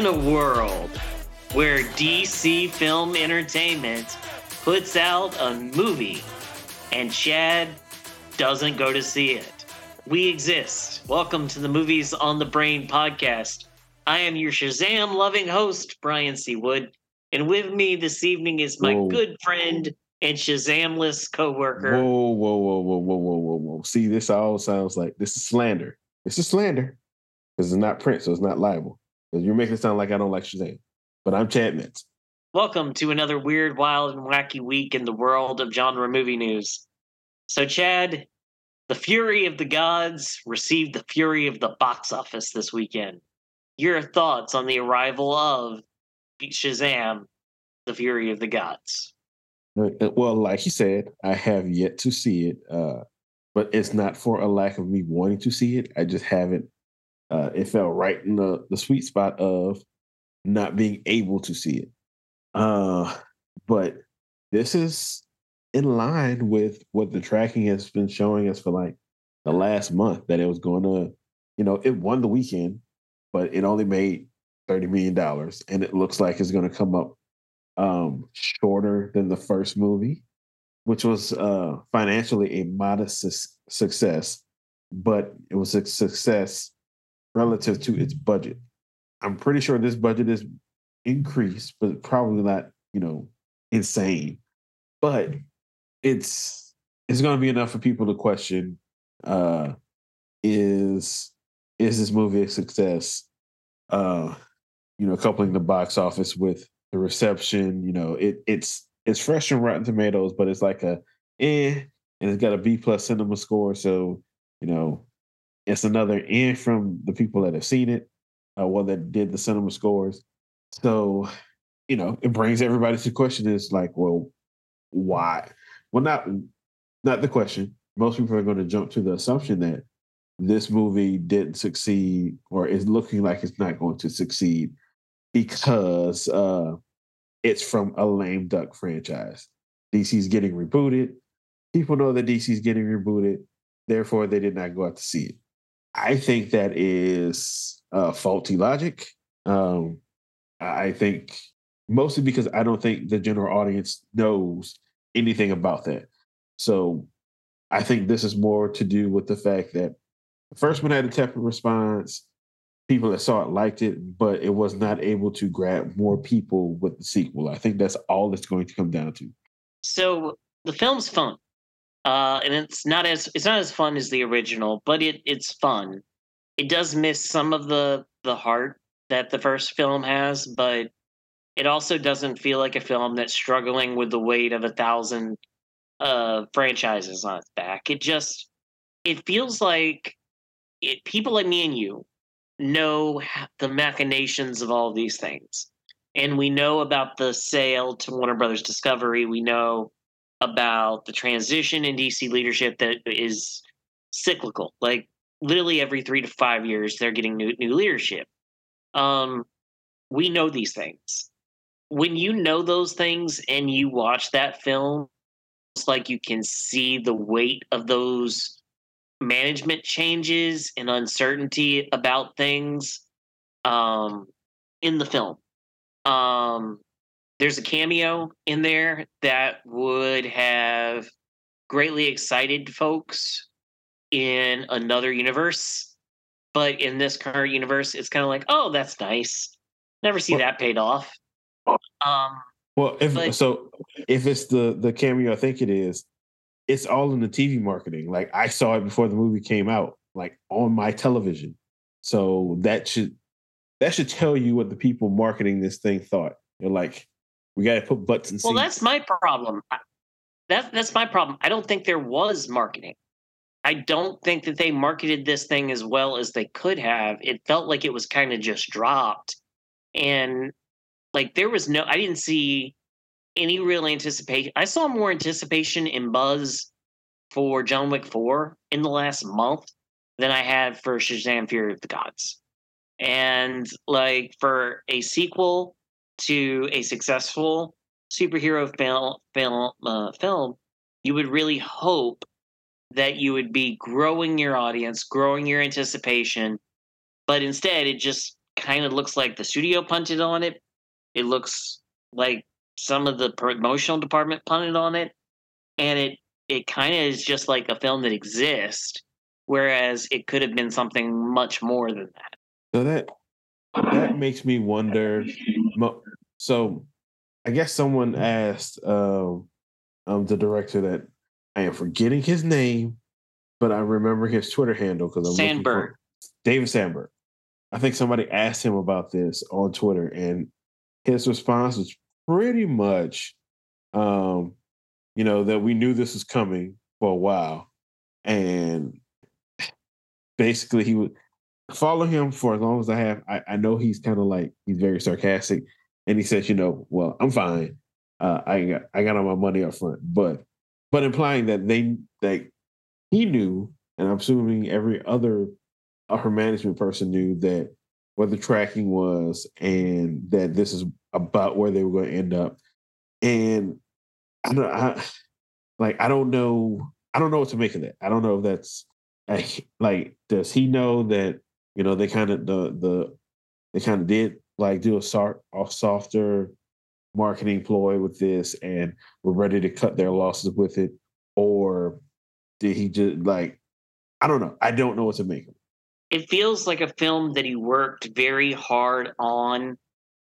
in a world where DC Film Entertainment puts out a movie and Chad doesn't go to see it. We exist. Welcome to the Movies on the Brain podcast. I am your Shazam loving host, Brian C. Wood. And with me this evening is my Whoa. good friend and Shazamless co worker. Whoa, whoa, whoa, whoa, whoa, whoa, whoa, whoa. See, this all sounds like this is slander. This is slander. Because it's not print, so it's not liable. You're making it sound like I don't like Shazam. But I'm Chad Metz. Welcome to another weird, wild, and wacky week in the world of genre movie news. So, Chad, the Fury of the Gods received the Fury of the box office this weekend. Your thoughts on the arrival of Shazam, the Fury of the Gods? Uh, Well, like you said, I have yet to see it. Uh, but it's not for a lack of me wanting to see it. I just haven't. Uh, it fell right in the, the sweet spot of not being able to see it. Uh, but this is in line with what the tracking has been showing us for like the last month that it was going to, you know, it won the weekend, but it only made $30 million. And it looks like it's going to come up um, shorter than the first movie, which was uh, financially a modest su- success, but it was a success relative to its budget. I'm pretty sure this budget is increased, but probably not, you know, insane. But it's it's going to be enough for people to question: uh, is is this movie a success? Uh, you know, coupling the box office with the reception. You know, it it's it's fresh in Rotten Tomatoes, but it's like a eh, and it's got a B plus cinema score. So you know, it's another eh from the people that have seen it, uh, well, that did the cinema scores. So you know, it brings everybody to question is like, well, why? Well, not not the question. Most people are going to jump to the assumption that this movie didn't succeed or is looking like it's not going to succeed because uh, it's from a lame duck franchise. DC's getting rebooted. People know that DC's getting rebooted. Therefore, they did not go out to see it. I think that is uh, faulty logic. Um, I think mostly because I don't think the general audience knows anything about that. So I think this is more to do with the fact that the first one had a tepid response. People that saw it liked it, but it was not able to grab more people with the sequel. I think that's all it's going to come down to. So, the film's fun. Uh, and it's not as it's not as fun as the original, but it it's fun. It does miss some of the the heart that the first film has, but it also doesn't feel like a film that's struggling with the weight of a thousand uh franchises on its back. It just it feels like it people like me and you know the machinations of all these things. And we know about the sale to Warner Brothers Discovery. We know about the transition in DC leadership that is cyclical. Like literally every three to five years, they're getting new new leadership. Um, we know these things. When you know those things and you watch that film, it's like you can see the weight of those management changes and uncertainty about things um, in the film. Um, there's a cameo in there that would have greatly excited folks in another universe, but in this current universe, it's kind of like, oh, that's nice. Never see Well- that paid off. Um, Well, if But- so, if it's the the cameo, I think it is. It's all in the TV marketing. Like I saw it before the movie came out, like on my television. So that should that should tell you what the people marketing this thing thought. They're like, we got to put butts in well, that's my problem. That that's my problem. I don't think there was marketing. I don't think that they marketed this thing as well as they could have. It felt like it was kind of just dropped, and like there was no. I didn't see any real anticipation. I saw more anticipation and buzz for John Wick Four in the last month than I had for Shazam: Fury of the Gods, and like for a sequel to a successful superhero film film uh, film, you would really hope that you would be growing your audience, growing your anticipation, but instead it just kind of looks like the studio punted on it. It looks like some of the promotional department punted on it, and it it kind of is just like a film that exists, whereas it could have been something much more than that. So that that makes me wonder. So, I guess someone asked um, um, the director that I am forgetting his name, but I remember his Twitter handle because I'm Sandberg. David Sandberg. I think somebody asked him about this on Twitter, and his response was pretty much, um, you know, that we knew this was coming for a while, and basically he would follow him for as long as I have. I, I know he's kind of like he's very sarcastic, and he says, you know, well, I'm fine. Uh, I got I got all my money up front, but but implying that they that he knew, and I'm assuming every other her management person knew that what the tracking was and that this is about where they were going to end up. And I don't I, like I don't know I don't know what to make of that. I don't know if that's like does he know that you know they kind of the the they kind of did like do a, soft, a softer marketing ploy with this and were ready to cut their losses with it or did he just like I don't know. I don't know what to make of it. it feels like a film that he worked very hard on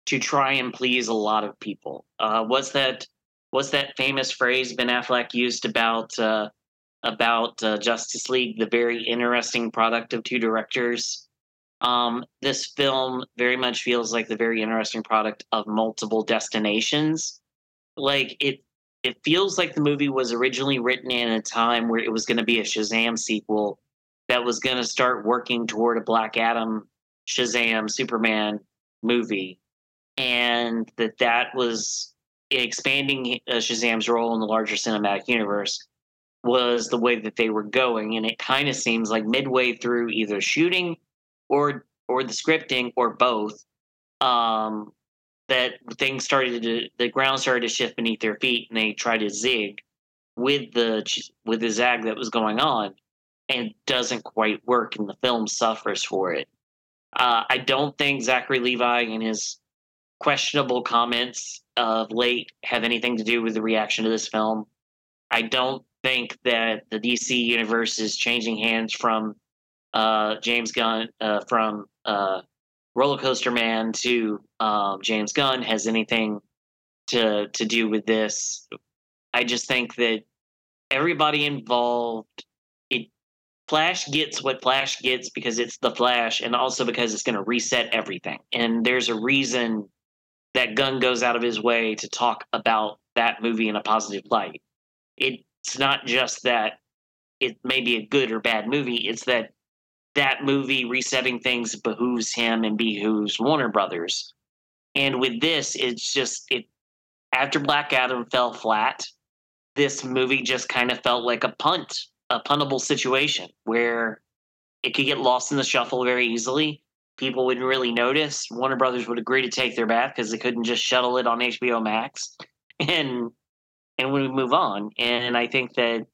to try and please a lot of people. Uh, was that was that famous phrase Ben Affleck used about uh, about uh, Justice League, the very interesting product of two directors? Um, this film very much feels like the very interesting product of multiple destinations. Like it, it feels like the movie was originally written in a time where it was going to be a Shazam sequel that was going to start working toward a Black Adam, Shazam, Superman movie, and that that was expanding uh, Shazam's role in the larger cinematic universe was the way that they were going, and it kind of seems like midway through either shooting or or the scripting or both, um, that things started to the ground started to shift beneath their feet, and they tried to zig with the with the zag that was going on and doesn't quite work, and the film suffers for it. Uh, I don't think Zachary Levi and his questionable comments of late have anything to do with the reaction to this film. I don't think that the DC universe is changing hands from uh, James Gunn uh, from uh, Roller Coaster Man to um, James Gunn has anything to to do with this. I just think that everybody involved it Flash gets what Flash gets because it's the Flash, and also because it's going to reset everything. And there's a reason that Gunn goes out of his way to talk about that movie in a positive light. It's not just that it may be a good or bad movie, it's that that movie resetting things behooves him and behooves Warner Brothers. And with this, it's just it after Black Adam fell flat, this movie just kind of felt like a punt a puntable situation where it could get lost in the shuffle very easily. People wouldn't really notice. Warner Brothers would agree to take their bath because they couldn't just shuttle it on HBO Max, and and we move on. And I think that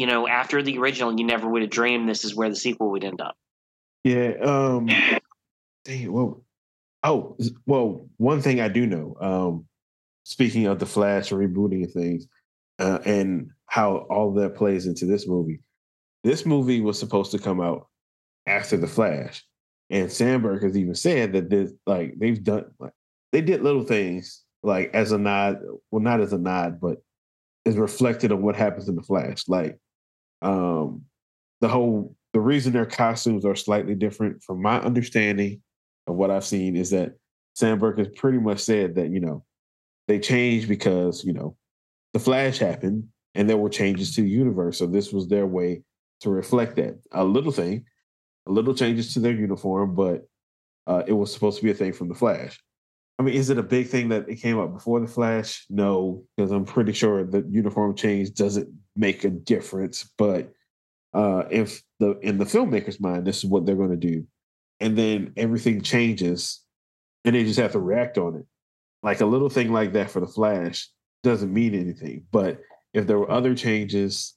you know after the original, you never would have dreamed this is where the sequel would end up. Yeah. Um. Dang. Well. Oh. Well. One thing I do know. Um. Speaking of the Flash rebooting and things, uh, and how all that plays into this movie. This movie was supposed to come out after the Flash, and Sandberg has even said that this, like they've done, like they did little things like as a nod, well, not as a nod, but is reflected on what happens in the Flash. Like, um, the whole the reason their costumes are slightly different, from my understanding of what I've seen, is that Sandberg has pretty much said that you know they changed because you know the Flash happened and there were changes to the universe. So this was their way to reflect that. A little thing, a little changes to their uniform, but uh, it was supposed to be a thing from the Flash. I mean, is it a big thing that it came up before the Flash? No, because I'm pretty sure the uniform change doesn't make a difference. But uh, if the in the filmmaker's mind, this is what they're going to do, and then everything changes, and they just have to react on it. Like a little thing like that for the Flash doesn't mean anything. But if there were other changes,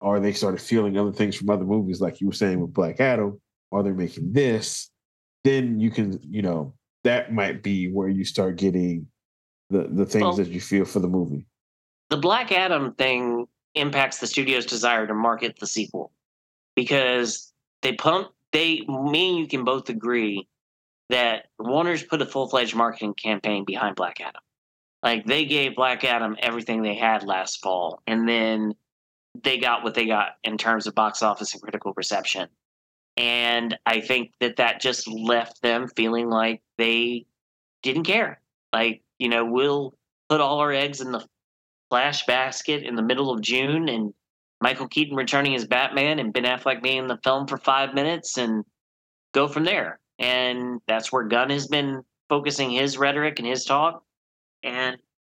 or they started feeling other things from other movies, like you were saying with Black Adam, or they're making this, then you can, you know, that might be where you start getting the the things well, that you feel for the movie. The Black Adam thing impacts the studio's desire to market the sequel because they pump they me and you can both agree that Warner's put a full fledged marketing campaign behind Black Adam. Like they gave Black Adam everything they had last fall, and then they got what they got in terms of box office and critical reception. And I think that that just left them feeling like they didn't care. Like, you know, we'll put all our eggs in the flash basket in the middle of June and Michael Keaton returning as Batman and Ben Affleck being in the film for five minutes and go from there. And that's where Gunn has been focusing his rhetoric and his talk. And,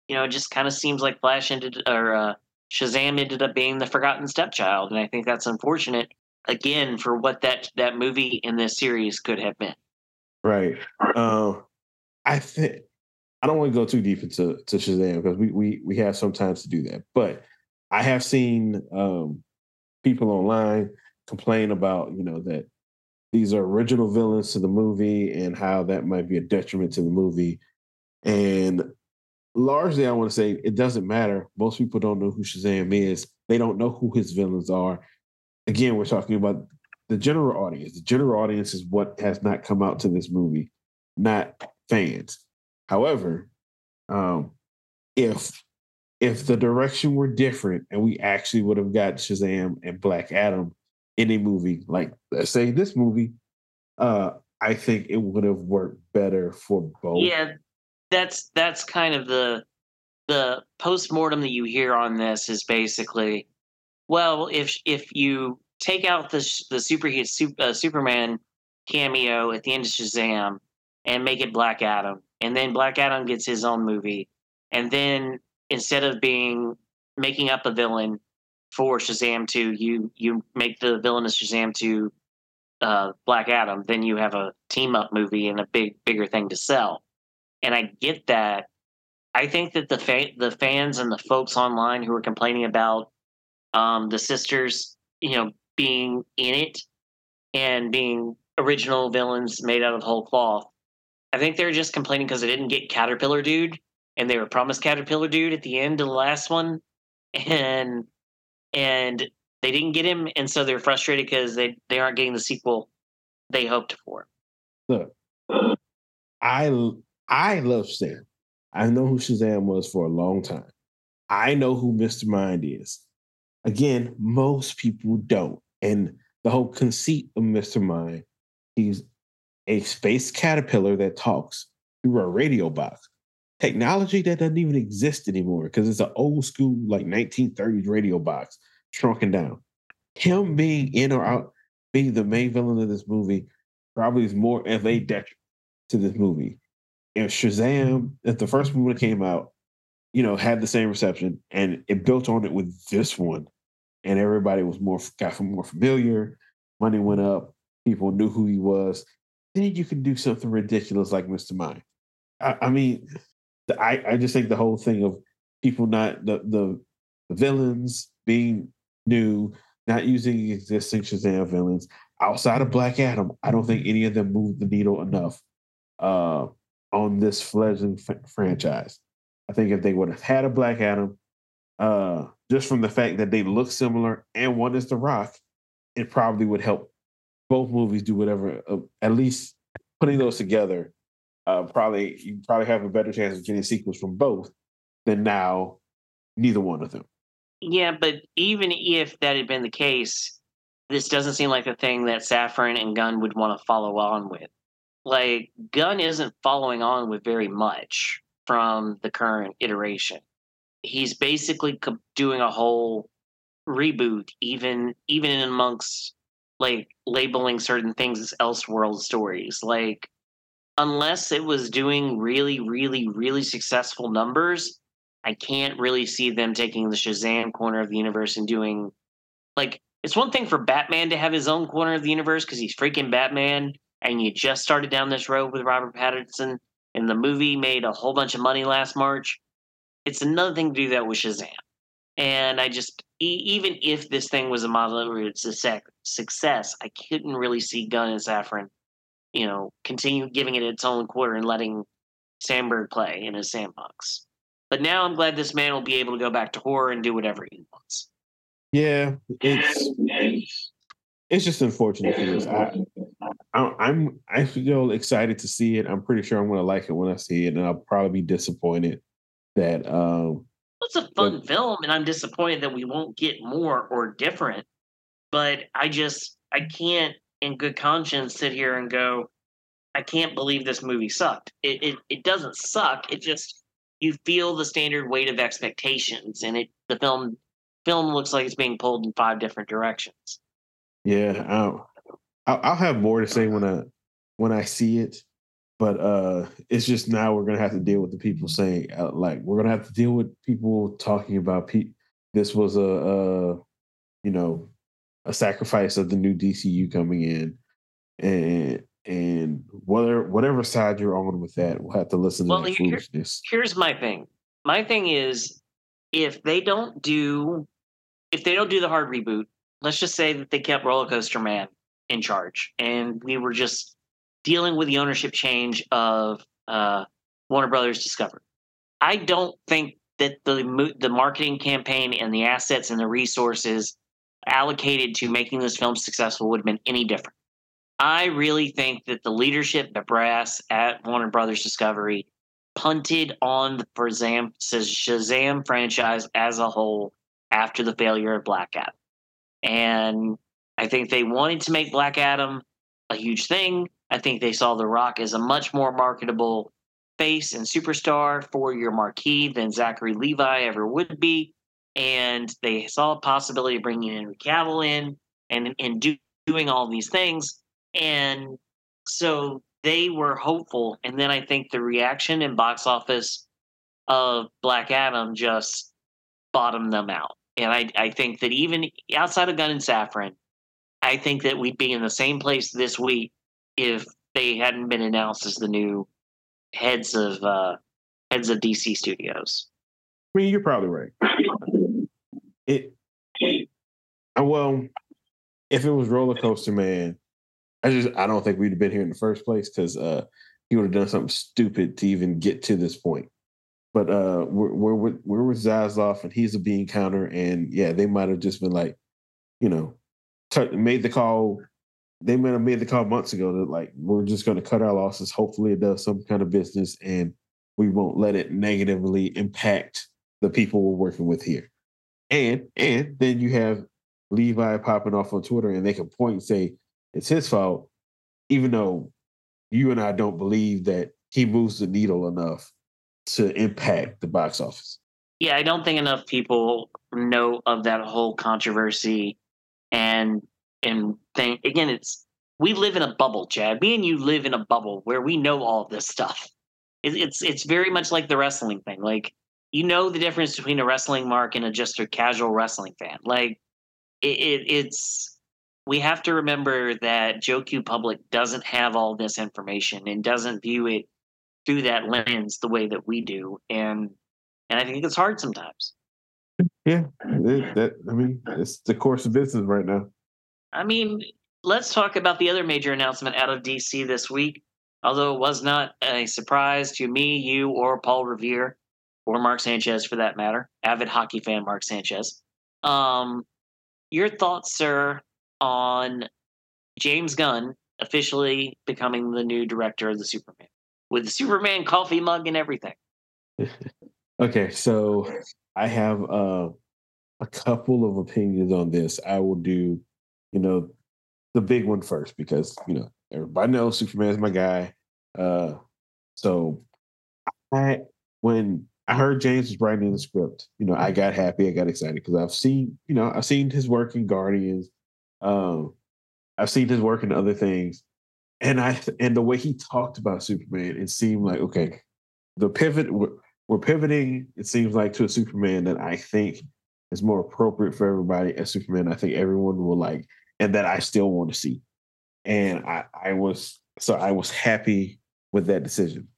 you know, it just kind of seems like Flash ended, or uh, Shazam ended up being the forgotten stepchild. And I think that's unfortunate, again, for what that, that movie in this series could have been. Right. Um, I think I don't want to go too deep into to Shazam because we we we have sometimes to do that. But I have seen um, people online complain about you know that these are original villains to the movie and how that might be a detriment to the movie. And largely, I want to say it doesn't matter. Most people don't know who Shazam is. They don't know who his villains are. Again, we're talking about the general audience. The general audience is what has not come out to this movie, not fans. However, um, if if the direction were different and we actually would have got Shazam and Black Adam in a movie, like let's say this movie, uh, I think it would have worked better for both. Yeah, that's that's kind of the the post mortem that you hear on this is basically, well, if if you take out the the superhero super, uh, Superman cameo at the end of Shazam and make it Black Adam, and then Black Adam gets his own movie, and then instead of being making up a villain for Shazam 2, you you make the villain of Shazam 2 uh, Black Adam, then you have a team up movie and a big bigger thing to sell. And I get that. I think that the fa- the fans and the folks online who are complaining about um, the sisters, you know, being in it and being original villains made out of whole cloth, I think they're just complaining because they didn't get Caterpillar Dude, and they were promised Caterpillar Dude at the end of the last one, and and they didn't get him, and so they're frustrated because they they aren't getting the sequel they hoped for. Look, I I love Sam. I know who Shazam was for a long time. I know who Mr. Mind is. Again, most people don't. And the whole conceit of Mr. Mind, he's a space caterpillar that talks through a radio box. Technology that doesn't even exist anymore because it's an old school, like 1930s radio box shrunken down. Him being in or out, being the main villain of this movie, probably is more of a detriment to this movie. If Shazam, if the first movie came out, you know, had the same reception and it built on it with this one, and everybody was more got more familiar, money went up, people knew who he was, then you can do something ridiculous like Mr. Mind. I, I mean, I, I just think the whole thing of people not the, the the villains being new, not using existing Shazam villains outside of Black Adam. I don't think any of them moved the needle enough uh, on this fledgling f- franchise. I think if they would have had a Black Adam, uh, just from the fact that they look similar and one is The Rock, it probably would help both movies do whatever. Uh, at least putting those together, uh, probably you probably have a better chance of getting sequels from both than now neither one of them. Yeah, but even if that had been the case, this doesn't seem like a thing that Safran and Gunn would want to follow on with. Like Gunn isn't following on with very much from the current iteration. He's basically doing a whole reboot, even even in amongst like labeling certain things as elseworld stories. Like, unless it was doing really, really, really successful numbers, I can't really see them taking the Shazam corner of the universe and doing like it's one thing for Batman to have his own corner of the universe because he's freaking Batman, and you just started down this road with Robert Pattinson, and the movie made a whole bunch of money last March. It's another thing to do that with Shazam. And I just, e- even if this thing was a model of its moderate success, I couldn't really see Gunn and Safran you know, continue giving it its own quarter and letting Sandberg play in his sandbox. But now I'm glad this man will be able to go back to horror and do whatever he wants. Yeah, it's it's just unfortunate for this. I, I am I feel excited to see it. I'm pretty sure I'm going to like it when I see it, and I'll probably be disappointed that. um It's a fun but, film, and I'm disappointed that we won't get more or different. But I just I can't, in good conscience, sit here and go, I can't believe this movie sucked. It it, it doesn't suck. It just you feel the standard weight of expectations, and it the film film looks like it's being pulled in five different directions. Yeah, I'll, I'll have more to say when I when I see it, but uh it's just now we're gonna have to deal with the people saying uh, like we're gonna have to deal with people talking about pe- this was a, a you know a sacrifice of the new DCU coming in, and and whether whatever side you're on with that, we'll have to listen to well, that here, foolishness. Here's my thing. My thing is, if they don't do, if they don't do the hard reboot, let's just say that they kept Roller Coaster Man in charge, and we were just dealing with the ownership change of uh, Warner Brothers Discovery. I don't think that the the marketing campaign and the assets and the resources allocated to making this film successful would have been any different. I really think that the leadership, the brass at Warner Brothers Discovery, punted on the Shazam, franchise as a whole after the failure of Black Adam. And I think they wanted to make Black Adam a huge thing. I think they saw The Rock as a much more marketable face and superstar for your marquee than Zachary Levi ever would be. And they saw a possibility of bringing Henry Cavill in and, and do, doing all these things. And so they were hopeful. And then I think the reaction in box office of Black Adam just bottomed them out. And I, I think that even outside of Gunn and Safran, I think that we'd be in the same place this week if they hadn't been announced as the new heads of uh, heads of DC Studios. I mean, you're probably right. It, well, if it was Roller Coaster Man, I just I don't think we'd have been here in the first place because uh, he would have done something stupid to even get to this point. But uh, we're with, Zaslav and he's a bean counter, and yeah, they might have just been like, you know, made the call. They might have made the call months ago that like we're just going to cut our losses. Hopefully, it does some kind of business, and we won't let it negatively impact the people we're working with here. And and then you have Levi popping off on Twitter, and they can point and say, it's his fault, even though you and I don't believe that he moves the needle enough to impact the box office. Yeah, I don't think enough people know of that whole controversy and and think again it's we live in a bubble, Chad. Me and you live in a bubble where we know all this stuff. it's it's very much like the wrestling thing. Like you know the difference between a wrestling mark and a just a casual wrestling fan. Like it, it, it's we have to remember that Joe Q Public doesn't have all this information and doesn't view it through that lens the way that we do, and and I think it's hard sometimes. Yeah, it, that I mean, it's the course of business right now. I mean, let's talk about the other major announcement out of DC this week. Although it was not a surprise to me, you, or Paul Revere, or Mark Sanchez for that matter, avid hockey fan Mark Sanchez. Um, your thoughts, sir, on James Gunn officially becoming the new director of the Superman with the Superman coffee mug and everything. okay, so I have uh, a couple of opinions on this. I will do, you know, the big one first because you know everybody knows Superman is my guy. Uh, so I when I heard James was writing the script, you know, I got happy, I got excited because I've seen, you know, I've seen his work in Guardians. Um, I've seen his work in other things, and I and the way he talked about Superman, it seemed like okay, the pivot we're, we're pivoting. It seems like to a Superman that I think is more appropriate for everybody. As Superman, I think everyone will like, and that I still want to see. And I, I was so I was happy with that decision.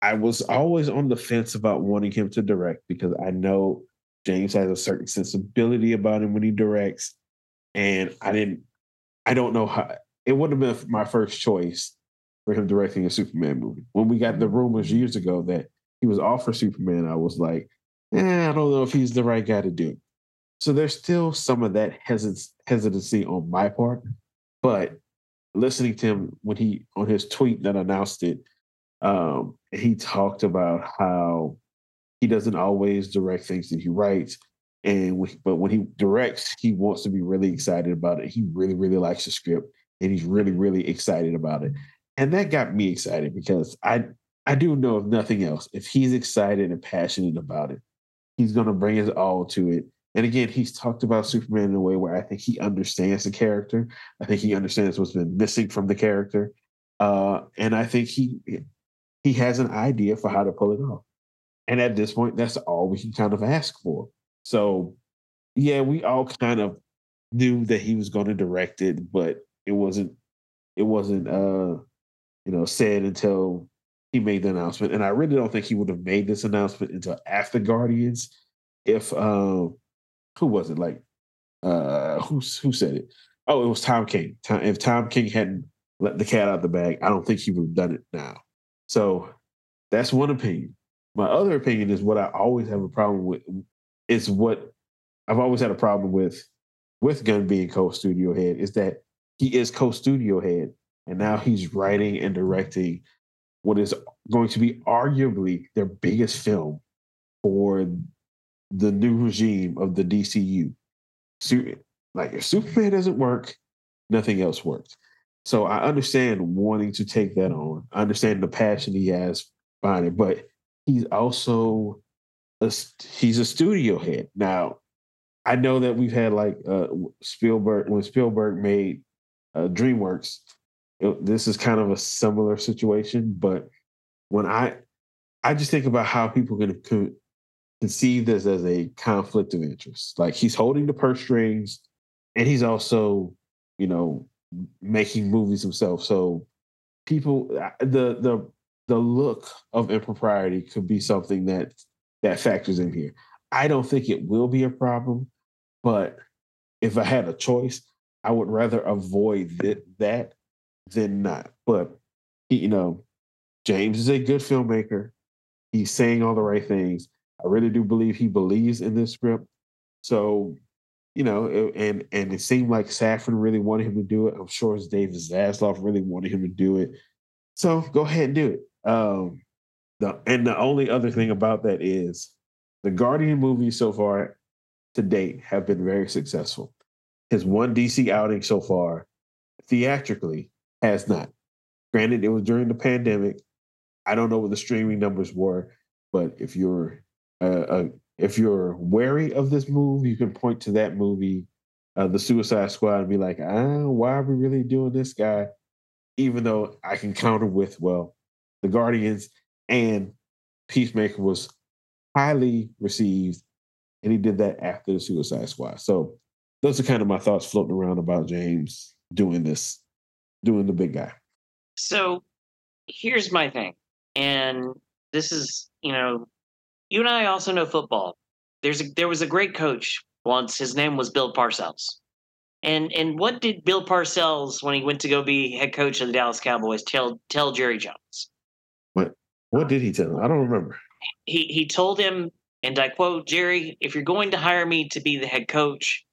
I was always on the fence about wanting him to direct because I know James has a certain sensibility about him when he directs and I didn't. I don't know how. It would have been my first choice, for him directing a Superman movie. When we got the rumors years ago that he was off for Superman, I was like, eh, I don't know if he's the right guy to do it. So there's still some of that hesitancy on my part, but listening to him when he on his tweet that announced it, um, he talked about how he doesn't always direct things that he writes, and when, but when he directs, he wants to be really excited about it. He really, really likes the script, and he's really, really excited about it. And that got me excited because I I do know if nothing else, if he's excited and passionate about it, he's going to bring his all to it. And again, he's talked about Superman in a way where I think he understands the character. I think he understands what's been missing from the character, uh, and I think he he has an idea for how to pull it off. And at this point, that's all we can kind of ask for. So, yeah, we all kind of knew that he was going to direct it, but it wasn't it wasn't uh you know said until he made the announcement. And I really don't think he would have made this announcement until after Guardians. If um who was it like uh who who said it? Oh, it was Tom King. Tom, if Tom King hadn't let the cat out the bag, I don't think he would have done it now. So that's one opinion. My other opinion is what I always have a problem with is what I've always had a problem with with Gunn being co-studio head is that he is co-studio head and now he's writing and directing what is going to be arguably their biggest film for the new regime of the DCU. like if Superman doesn't work, nothing else works. So I understand wanting to take that on. I understand the passion he has behind it, but he's also a, he's a studio head. Now, I know that we've had like uh, Spielberg when Spielberg made uh, DreamWorks. It, this is kind of a similar situation, but when I I just think about how people can, conceive this as a conflict of interest. Like he's holding the purse strings, and he's also, you know, making movies himself. So people, the the the look of impropriety could be something that that factors in here. I don't think it will be a problem, but if I had a choice, I would rather avoid th- that than not. But you know, James is a good filmmaker. He's saying all the right things. I really do believe he believes in this script. So, you know, and and it seemed like Safran really wanted him to do it. I'm sure David Zaslav really wanted him to do it. So go ahead and do it. Um, the, and the only other thing about that is the Guardian movies so far to date have been very successful. His one DC outing so far, theatrically, has not. Granted, it was during the pandemic. I don't know what the streaming numbers were, but if you're uh, uh, if you're wary of this move, you can point to that movie, uh, The Suicide Squad, and be like, ah, why are we really doing this guy? Even though I can counter with, well, the Guardians and Peacemaker was highly received, and he did that after the Suicide Squad. So those are kind of my thoughts floating around about James doing this, doing the big guy. So here's my thing, and this is you know, you and I also know football. There's a, there was a great coach once. His name was Bill Parcells. And and what did Bill Parcells, when he went to go be head coach of the Dallas Cowboys, tell tell Jerry Jones? What what did he tell him? I don't remember. He he told him, and I quote, Jerry, if you're going to hire me to be the head coach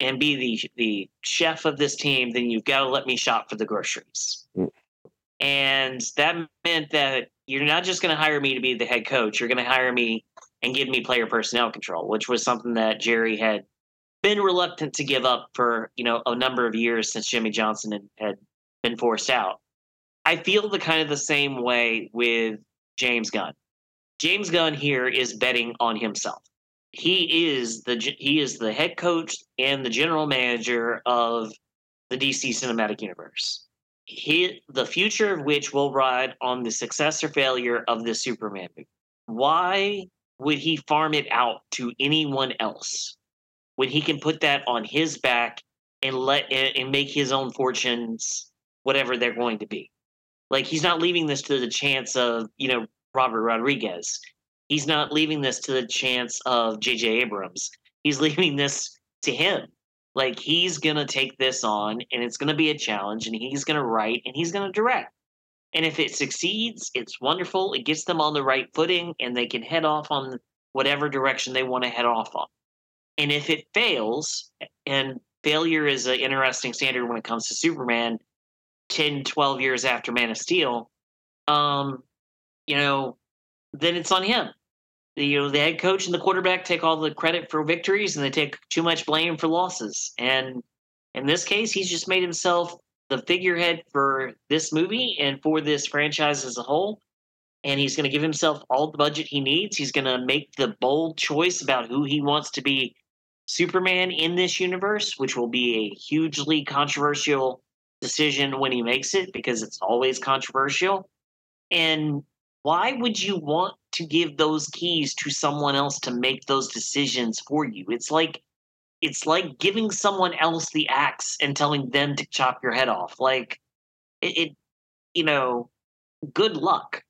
and be the the chef of this team, then you've got to let me shop for the groceries. Mm. And that meant that you're not just going to hire me to be the head coach. You're going to hire me and give me player personnel control, which was something that Jerry had been reluctant to give up for you know a number of years since Jimmy Johnson had, had been forced out. I feel the kind of the same way with James Gunn. James Gunn here is betting on himself. He is the he is the head coach and the general manager of the DC Cinematic Universe he, the future of which will ride on the success or failure of the Superman movie. Why would he farm it out to anyone else when he can put that on his back and let and make his own fortunes whatever they're going to be? Like he's not leaving this to the chance of you know Robert Rodriguez. He's not leaving this to the chance of J.J. Abrams. He's leaving this to him like he's gonna take this on, and it's gonna be a challenge, and he's gonna write and he's gonna direct. And if it succeeds, it's wonderful. It gets them on the right footing and they can head off on whatever direction they want to head off on. And if it fails, and failure is an interesting standard when it comes to Superman 10, 12 years after Man of Steel, um, you know, then it's on him. You know, the head coach and the quarterback take all the credit for victories and they take too much blame for losses. And in this case, he's just made himself the figurehead for this movie and for this franchise as a whole. And he's going to give himself all the budget he needs. He's going to make the bold choice about who he wants to be Superman in this universe, which will be a hugely controversial decision when he makes it because it's always controversial. And why would you want to give those keys to someone else to make those decisions for you? It's like it's like giving someone else the axe and telling them to chop your head off. Like it, it you know, good luck.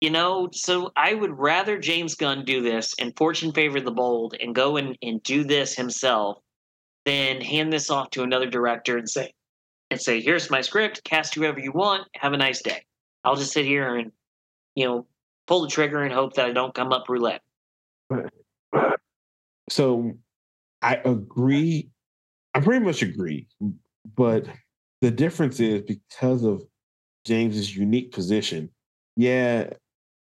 You know, so I would rather James Gunn do this and fortune favor the bold and go and, and do this himself than hand this off to another director and say and say, here's my script, cast whoever you want, have a nice day. I'll just sit here and, you know, pull the trigger and hope that I don't come up roulette. So I agree. I pretty much agree. But the difference is because of James's unique position, yeah,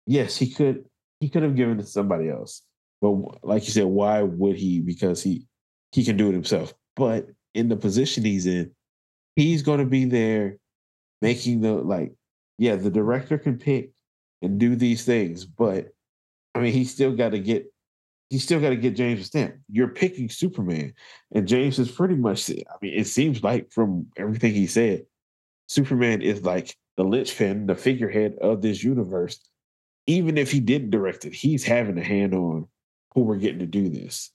yes, he could he could have given it to somebody else. But like you said, why would he? Because he he can do it himself. But in the position he's in, he's going to be there making the like yeah the director can pick and do these things but i mean he still got to get he still got to get james stamp. You're picking superman and james is pretty much i mean it seems like from everything he said superman is like the linchpin the figurehead of this universe. Even if he didn't direct it he's having a hand on who we're getting to do this.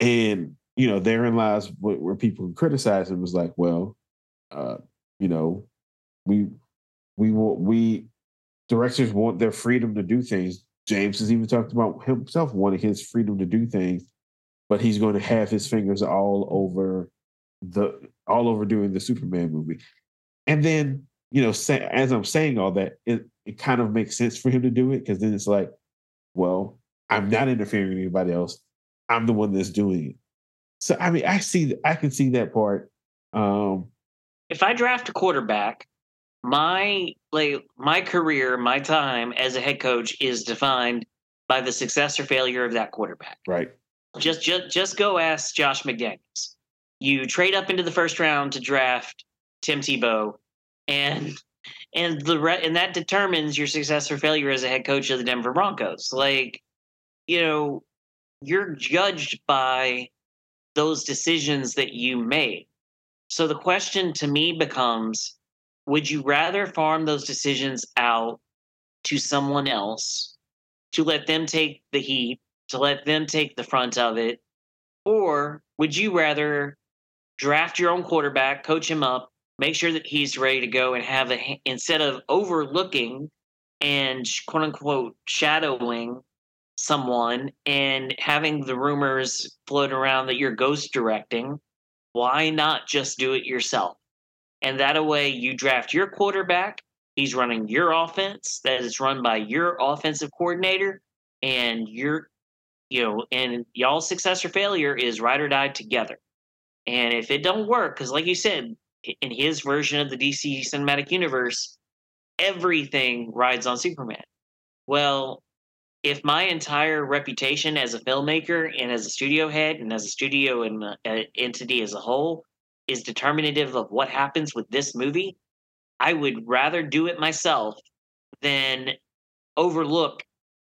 And you know therein lies what, where people criticize him was like well uh, you know, we we want we directors want their freedom to do things. James has even talked about himself wanting his freedom to do things, but he's going to have his fingers all over the all over doing the Superman movie. And then, you know, say, as I'm saying all that, it, it kind of makes sense for him to do it because then it's like, well, I'm not interfering with anybody else. I'm the one that's doing it. So I mean, I see I can see that part. Um, if I draft a quarterback, my like my career, my time as a head coach is defined by the success or failure of that quarterback. Right. Just just just go ask Josh McDaniels. You trade up into the first round to draft Tim Tebow, and and the re- and that determines your success or failure as a head coach of the Denver Broncos. Like, you know, you're judged by those decisions that you made. So the question to me becomes would you rather farm those decisions out to someone else to let them take the heat, to let them take the front of it? Or would you rather draft your own quarterback, coach him up, make sure that he's ready to go and have a, instead of overlooking and quote unquote shadowing someone and having the rumors float around that you're ghost directing? why not just do it yourself? And that way you draft your quarterback, he's running your offense that is run by your offensive coordinator, and your you know, and y'all's success or failure is ride or die together. And if it don't work, because like you said, in his version of the DC cinematic universe, everything rides on Superman. Well, if my entire reputation as a filmmaker and as a studio head and as a studio and uh, entity as a whole is determinative of what happens with this movie, I would rather do it myself than overlook,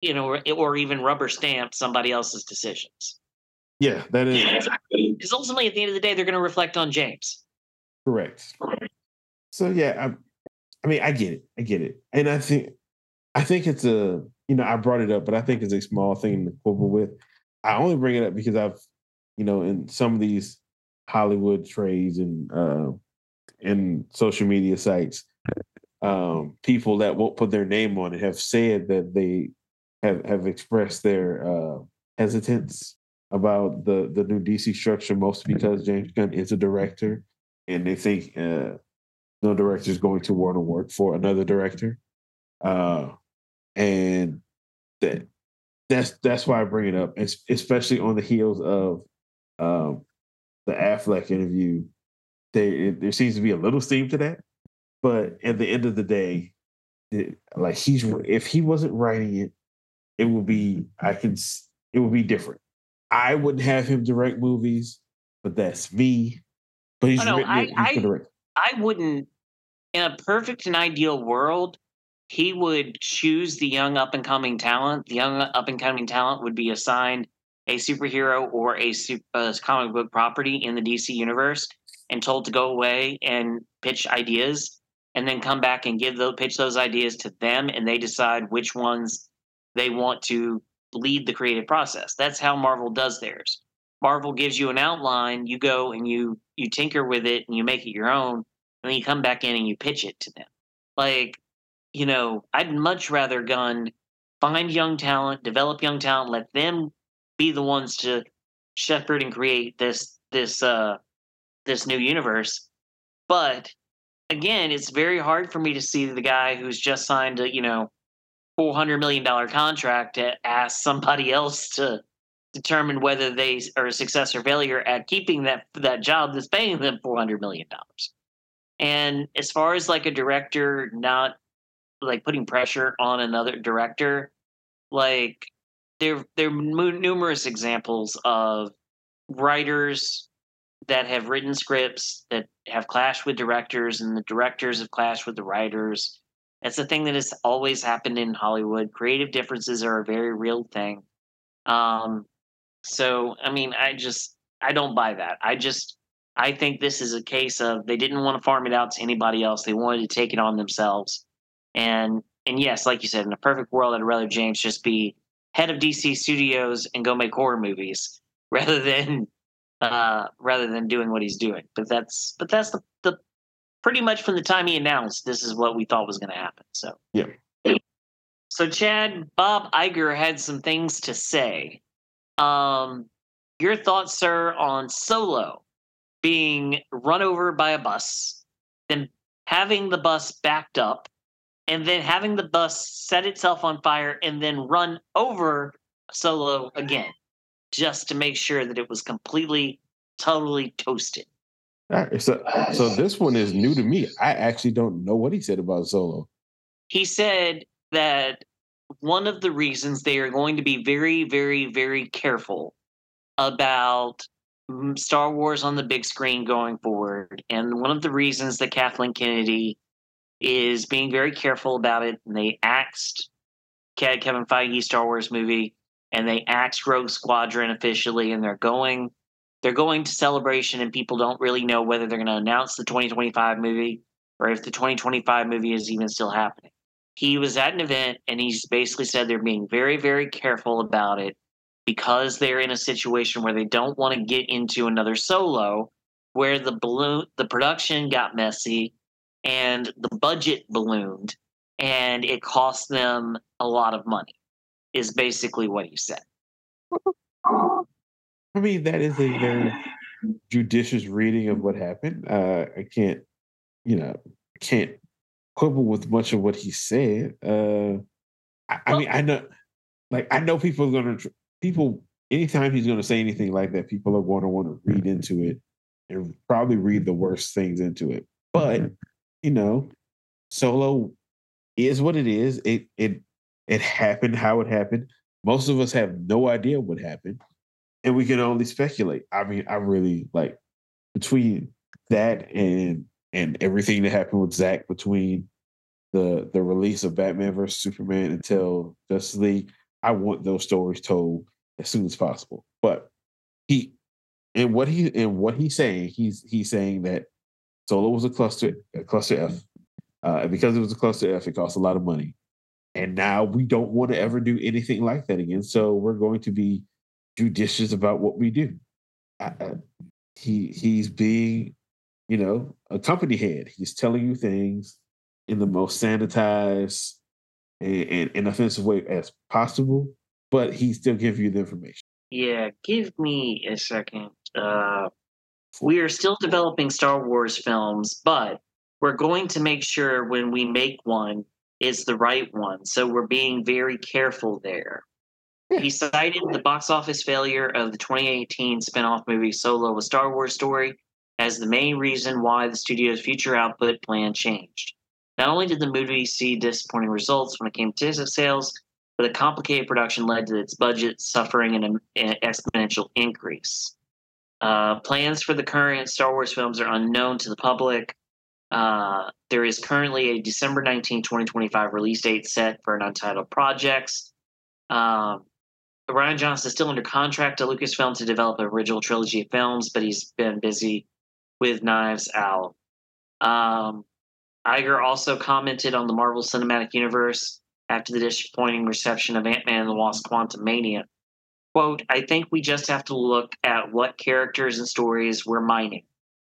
you know, or, or even rubber stamp somebody else's decisions. Yeah, that is because ultimately, at the end of the day, they're going to reflect on James. Correct. So yeah, I, I mean, I get it, I get it, and I think, I think it's a you know, I brought it up, but I think it's a small thing to quibble with. I only bring it up because I've, you know, in some of these Hollywood trades and uh, and social media sites, um, people that won't put their name on it have said that they have have expressed their uh, hesitance about the the new DC structure, mostly because James Gunn is a director, and they think uh, no director is going to want to work for another director, uh, and that that's that's why I bring it up, especially on the heels of um, the Affleck interview. There, there seems to be a little steam to that, but at the end of the day, it, like he's if he wasn't writing it, it would be I can it would be different. I wouldn't have him direct movies, but that's me. But he's oh, no, I, it, I, I wouldn't. In a perfect and ideal world, he would choose the young up and coming talent. The young up and coming talent would be assigned a superhero or a, a uh, comic book property in the DC universe and told to go away and pitch ideas and then come back and give those pitch those ideas to them and they decide which ones they want to lead the creative process. That's how Marvel does theirs. Marvel gives you an outline, you go and you you tinker with it and you make it your own, and then you come back in and you pitch it to them. Like you know, I'd much rather Gunn find young talent, develop young talent, let them be the ones to shepherd and create this this uh this new universe. But again, it's very hard for me to see the guy who's just signed a, you know, four hundred million dollar contract to ask somebody else to determine whether they are a success or failure at keeping that that job that's paying them four hundred million dollars. And as far as like a director not like putting pressure on another director like there there are numerous examples of writers that have written scripts that have clashed with directors and the directors have clashed with the writers. It's a thing that has always happened in hollywood. Creative differences are a very real thing. Um so i mean i just i don't buy that. I just i think this is a case of they didn't want to farm it out to anybody else. They wanted to take it on themselves. And and yes, like you said, in a perfect world, I'd rather James just be head of DC Studios and go make horror movies rather than uh, rather than doing what he's doing. But that's but that's the, the pretty much from the time he announced this is what we thought was going to happen. So yeah. So Chad, Bob Iger had some things to say. Um, your thoughts, sir, on Solo being run over by a bus, then having the bus backed up, and then having the bus set itself on fire and then run over Solo again, just to make sure that it was completely, totally toasted. So, so this one is new to me. I actually don't know what he said about Solo. He said that one of the reasons they are going to be very, very, very careful about Star Wars on the big screen going forward, and one of the reasons that Kathleen Kennedy is being very careful about it. And they axed Kevin Feige Star Wars movie, and they axed Rogue Squadron officially, and they're going they're going to celebration, and people don't really know whether they're going to announce the 2025 movie or if the 2025 movie is even still happening. He was at an event, and he's basically said they're being very, very careful about it because they're in a situation where they don't want to get into another solo where the balloon the production got messy and the budget ballooned and it cost them a lot of money is basically what he said. I mean that is a very judicious reading of what happened. Uh, i can't you know can't quibble with much of what he said. Uh, I, I mean i know like i know people are gonna people anytime he's gonna say anything like that people are going to want to read into it and probably read the worst things into it. But you know, solo is what it is. It it it happened how it happened. Most of us have no idea what happened, and we can only speculate. I mean, I really like between that and and everything that happened with Zach between the the release of Batman versus Superman until Justice League. I want those stories told as soon as possible. But he and what he and what he's saying, he's he's saying that Solo was a cluster, a cluster F. Uh, because it was a cluster F, it cost a lot of money. And now we don't want to ever do anything like that again. So we're going to be judicious about what we do. He he's being, you know, a company head. He's telling you things in the most sanitized and, and inoffensive way as possible, but he still gives you the information. Yeah, give me a second. Uh, we are still developing Star Wars films, but we're going to make sure when we make one, it's the right one. So we're being very careful there. He cited the box office failure of the 2018 spin-off movie Solo: A Star Wars Story as the main reason why the studio's future output plan changed. Not only did the movie see disappointing results when it came to sales, but a complicated production led to its budget suffering an, an exponential increase. Uh, plans for the current Star Wars films are unknown to the public. Uh, there is currently a December 19, 2025 release date set for an untitled projects. Um, Rian Johnson is still under contract to Lucasfilm to develop an original trilogy of films, but he's been busy with Knives Out. Um, Iger also commented on the Marvel Cinematic Universe after the disappointing reception of Ant Man and the Wasp Quantumania. Quote, I think we just have to look at what characters and stories we're mining.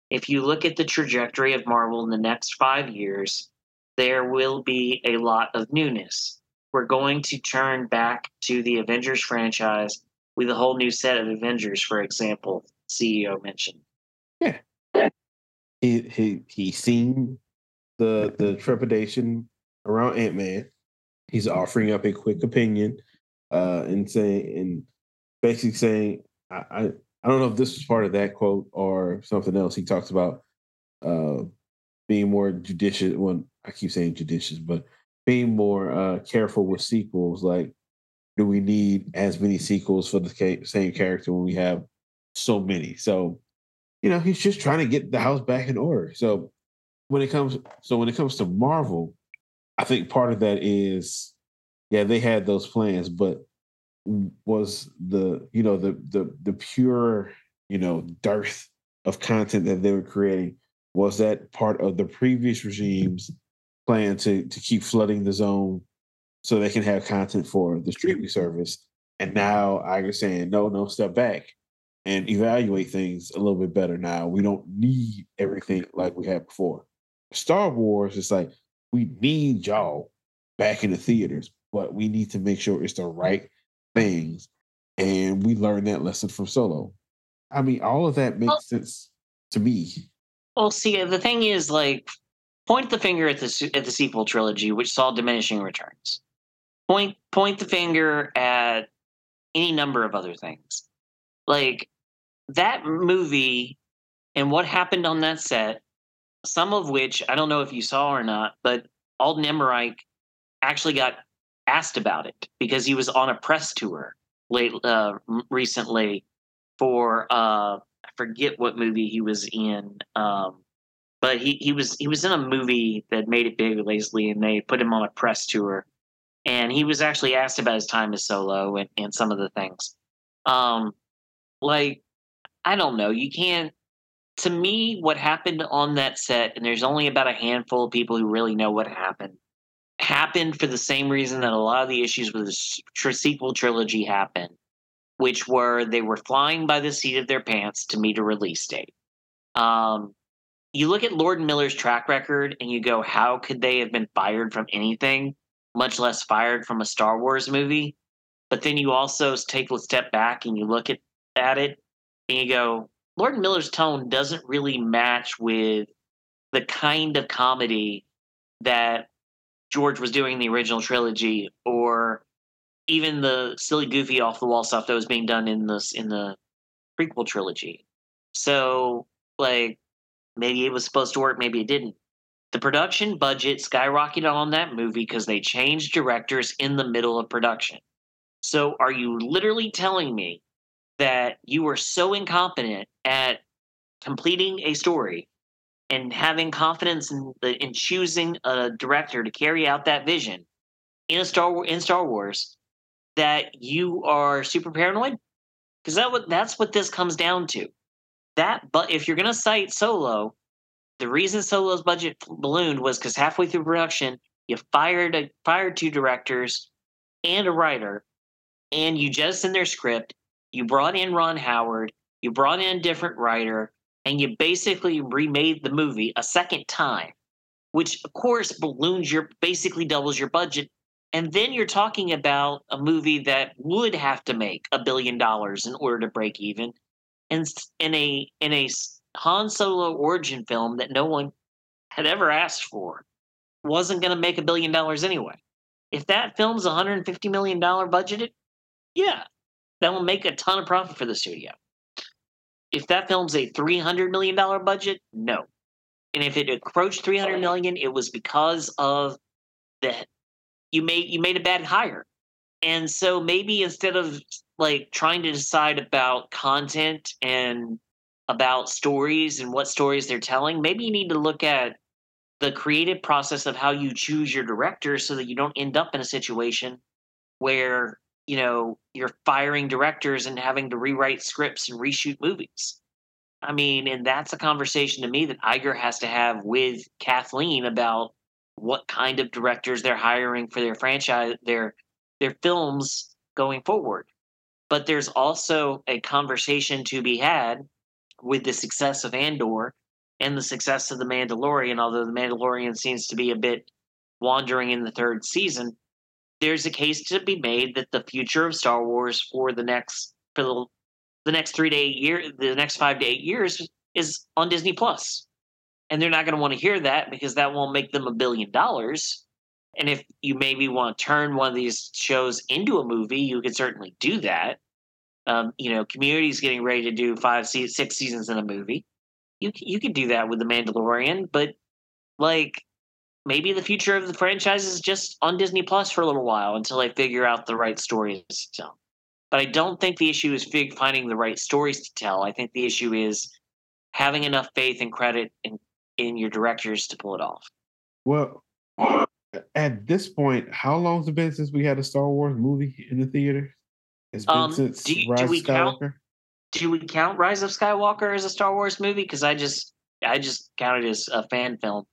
If you look at the trajectory of Marvel in the next five years, there will be a lot of newness we're going to turn back to the Avengers franchise with a whole new set of Avengers, for example, CEO mentioned. Yeah. He he he's seen the the trepidation around Ant Man. He's offering up a quick opinion, uh, and saying and basically saying, I, I I don't know if this was part of that quote or something else. He talks about uh being more judicious. Well, I keep saying judicious, but being more uh, careful with sequels. Like, do we need as many sequels for the same character when we have so many? So, you know, he's just trying to get the house back in order. So, when it comes, so when it comes to Marvel, I think part of that is, yeah, they had those plans, but was the you know the the the pure you know dearth of content that they were creating was that part of the previous regimes plan to to keep flooding the zone so they can have content for the streaming service. And now I saying, no, no, step back and evaluate things a little bit better now. We don't need everything like we had before. Star Wars is like, we need y'all back in the theaters, but we need to make sure it's the right things. And we learned that lesson from Solo. I mean, all of that makes well, sense to me. Well, see, the thing is, like, point the finger at the at the sequel trilogy, which saw diminishing returns. Point point the finger at any number of other things, like that movie and what happened on that set. Some of which I don't know if you saw or not, but Alden Ehrenreich actually got asked about it because he was on a press tour late uh, recently for uh, I forget what movie he was in. Um, but he, he was he was in a movie that made it big lazily and they put him on a press tour and he was actually asked about his time as solo and, and some of the things um like i don't know you can't to me what happened on that set and there's only about a handful of people who really know what happened happened for the same reason that a lot of the issues with the sequel trilogy happened which were they were flying by the seat of their pants to meet a release date um you look at Lord and Miller's track record and you go, how could they have been fired from anything, much less fired from a Star Wars movie? But then you also take a step back and you look at, at it and you go, Lord and Miller's tone doesn't really match with the kind of comedy that George was doing in the original trilogy or even the silly goofy off the wall stuff that was being done in this in the prequel trilogy. So like Maybe it was supposed to work, maybe it didn't. The production budget skyrocketed on that movie because they changed directors in the middle of production. So, are you literally telling me that you were so incompetent at completing a story and having confidence in, the, in choosing a director to carry out that vision in a Star in Star Wars that you are super paranoid? Because that what that's what this comes down to that but if you're to cite solo the reason solo's budget ballooned was because halfway through production you fired a, fired two directors and a writer and you jettisoned their script you brought in ron howard you brought in a different writer and you basically remade the movie a second time which of course balloons your basically doubles your budget and then you're talking about a movie that would have to make a billion dollars in order to break even in in a in a Han Solo origin film that no one had ever asked for wasn't going to make a billion dollars anyway. If that film's 150 million dollar budgeted, yeah, that will make a ton of profit for the studio. If that film's a 300 million dollar budget, no. And if it approached 300 million, it was because of the you made you made a bad hire. And so maybe instead of like trying to decide about content and about stories and what stories they're telling, maybe you need to look at the creative process of how you choose your director so that you don't end up in a situation where you know you're firing directors and having to rewrite scripts and reshoot movies. I mean and that's a conversation to me that iger has to have with kathleen about what kind of directors they're hiring for their franchise their their films going forward. But there's also a conversation to be had with the success of andor and the success of the mandalorian although the mandalorian seems to be a bit wandering in the third season there's a case to be made that the future of star wars for the next for the, the next three to eight years the next five to eight years is on disney plus and they're not going to want to hear that because that won't make them a billion dollars. And if you maybe want to turn one of these shows into a movie, you could certainly do that. Um, you know, Community's getting ready to do five, six seasons in a movie. You you could do that with The Mandalorian, but like maybe the future of the franchise is just on Disney Plus for a little while until they figure out the right stories to tell. But I don't think the issue is finding the right stories to tell. I think the issue is having enough faith and credit and in your directors to pull it off. Well, at this point, how long's it been since we had a Star Wars movie in the theater? It's been um, since do, Rise do we of Skywalker. Count, do we count Rise of Skywalker as a Star Wars movie? Because I just I just counted as a fan film.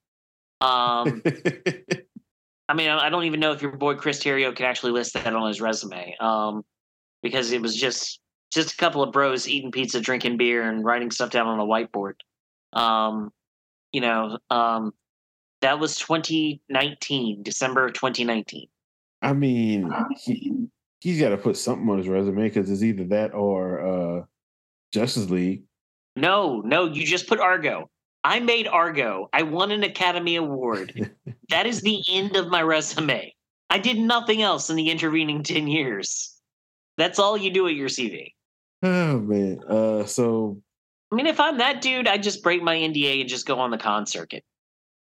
Um, I mean, I don't even know if your boy Chris Terrio can actually list that on his resume. Um, because it was just just a couple of bros eating pizza, drinking beer, and writing stuff down on a whiteboard. Um, you know, um, that was 2019, December of 2019. I mean, he, he's got to put something on his resume because it's either that or uh, Justice League. No, no, you just put Argo. I made Argo. I won an Academy Award. that is the end of my resume. I did nothing else in the intervening 10 years. That's all you do at your CV. Oh man. Uh so I mean, if I'm that dude, I just break my NDA and just go on the con circuit.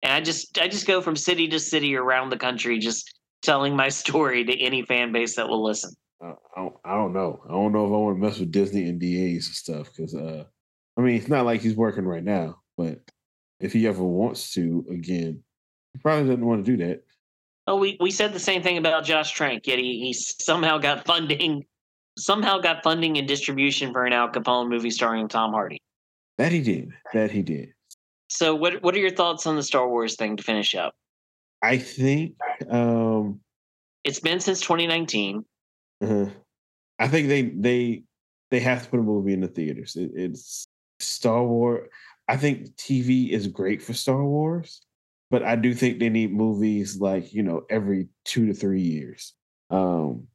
And I just I just go from city to city around the country, just telling my story to any fan base that will listen. Uh, I, don't, I don't know. I don't know if I want to mess with Disney NDAs and stuff because, uh, I mean, it's not like he's working right now, but if he ever wants to again, he probably doesn't want to do that. Oh, we, we said the same thing about Josh Trank, yet he, he somehow got funding, somehow got funding and distribution for an Al Capone movie starring Tom Hardy. That he did. That he did. So what what are your thoughts on the Star Wars thing to finish up? I think um it's been since 2019. Uh-huh. I think they they they have to put a movie in the theaters. It, it's Star Wars. I think TV is great for Star Wars, but I do think they need movies like you know every two to three years. Um,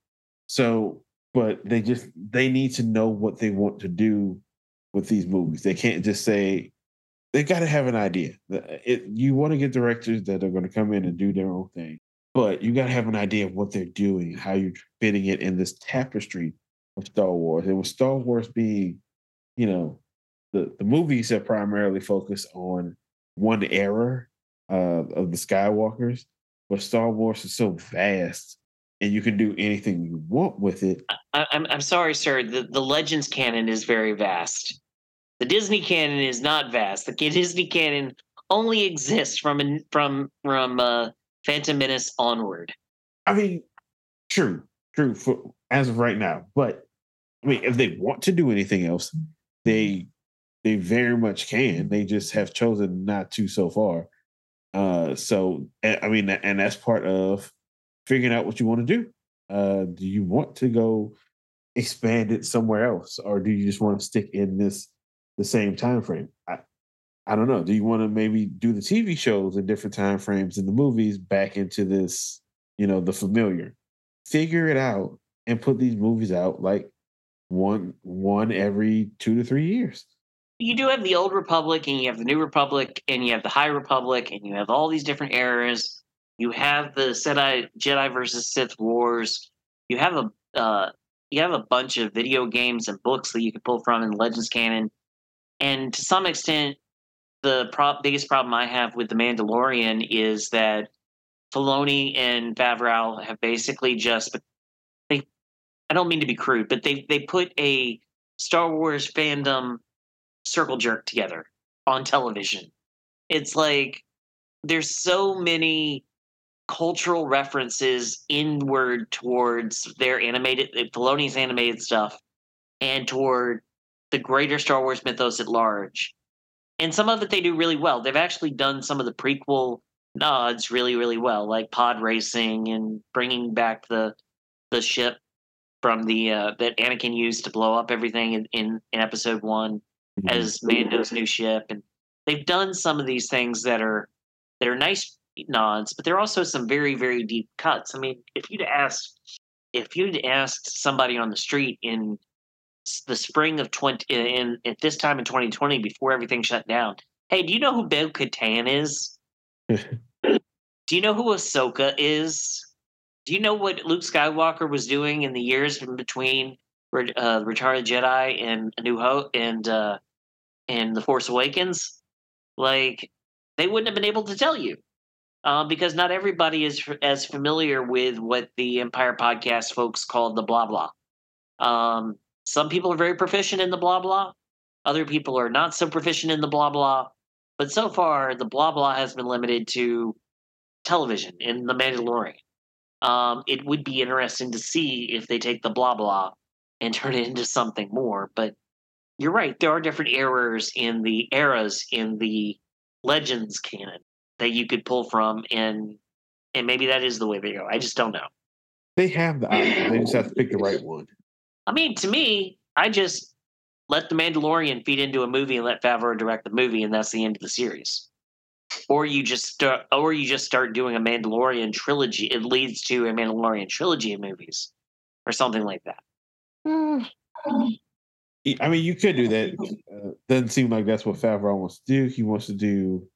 so, but they just they need to know what they want to do with these movies. They can't just say they got to have an idea. It, you want to get directors that are going to come in and do their own thing, but you got to have an idea of what they're doing, how you're fitting it in this tapestry of Star Wars. It was Star Wars being, you know, the the movies have primarily focused on one era uh, of the Skywalkers, but Star Wars is so vast and you can do anything you want with it. I, am I'm, I'm sorry, sir. The the Legends canon is very vast. The Disney canon is not vast. The Disney canon only exists from from from uh, Phantom Menace onward. I mean, true, true for as of right now. But I mean, if they want to do anything else, they they very much can. They just have chosen not to so far. Uh, so I mean, and that's part of figuring out what you want to do. Uh, do you want to go expand it somewhere else, or do you just want to stick in this the same time frame? I, I don't know. Do you want to maybe do the TV shows in different time frames and the movies back into this, you know, the familiar? Figure it out and put these movies out like one one every two to three years. You do have the old republic and you have the new republic and you have the high republic and you have all these different eras. You have the jedi jedi versus sith wars. You have a uh, you have a bunch of video games and books that you can pull from in legends canon. And to some extent the pro- biggest problem i have with the mandalorian is that Filoni and Favreau have basically just they I don't mean to be crude, but they they put a Star Wars fandom circle jerk together on television. It's like there's so many cultural references inward towards their animated Filoni's animated stuff and toward the greater Star Wars mythos at large. And some of it they do really well. They've actually done some of the prequel nods really, really well, like pod racing and bringing back the the ship from the uh, that Anakin used to blow up everything in, in, in episode one. As Mando's new ship, and they've done some of these things that are that are nice nods, but there are also some very very deep cuts. I mean, if you'd asked if you'd asked somebody on the street in the spring of 20 in at this time in 2020 before everything shut down hey do you know who Bo Katan is? Do you know who Ahsoka is? Do you know what Luke Skywalker was doing in the years in between uh, Return of the Jedi and A New Hope and uh, and The Force Awakens? Like they wouldn't have been able to tell you uh, because not everybody is as familiar with what the Empire podcast folks call the blah blah. Um, some people are very proficient in the blah blah. Other people are not so proficient in the blah blah. But so far, the blah blah has been limited to television in The Mandalorian. Um, it would be interesting to see if they take the blah blah and turn it into something more. But you're right, there are different errors in the eras in the Legends canon that you could pull from, and and maybe that is the way they go. I just don't know. They have the option. They just have to pick the right one. I mean, to me, I just let the Mandalorian feed into a movie and let Favreau direct the movie, and that's the end of the series or you just start, or you just start doing a Mandalorian trilogy. It leads to a Mandalorian trilogy of movies, or something like that. Mm. I mean, you could do that. Uh, doesn't seem like that's what Favreau wants to do. He wants to do.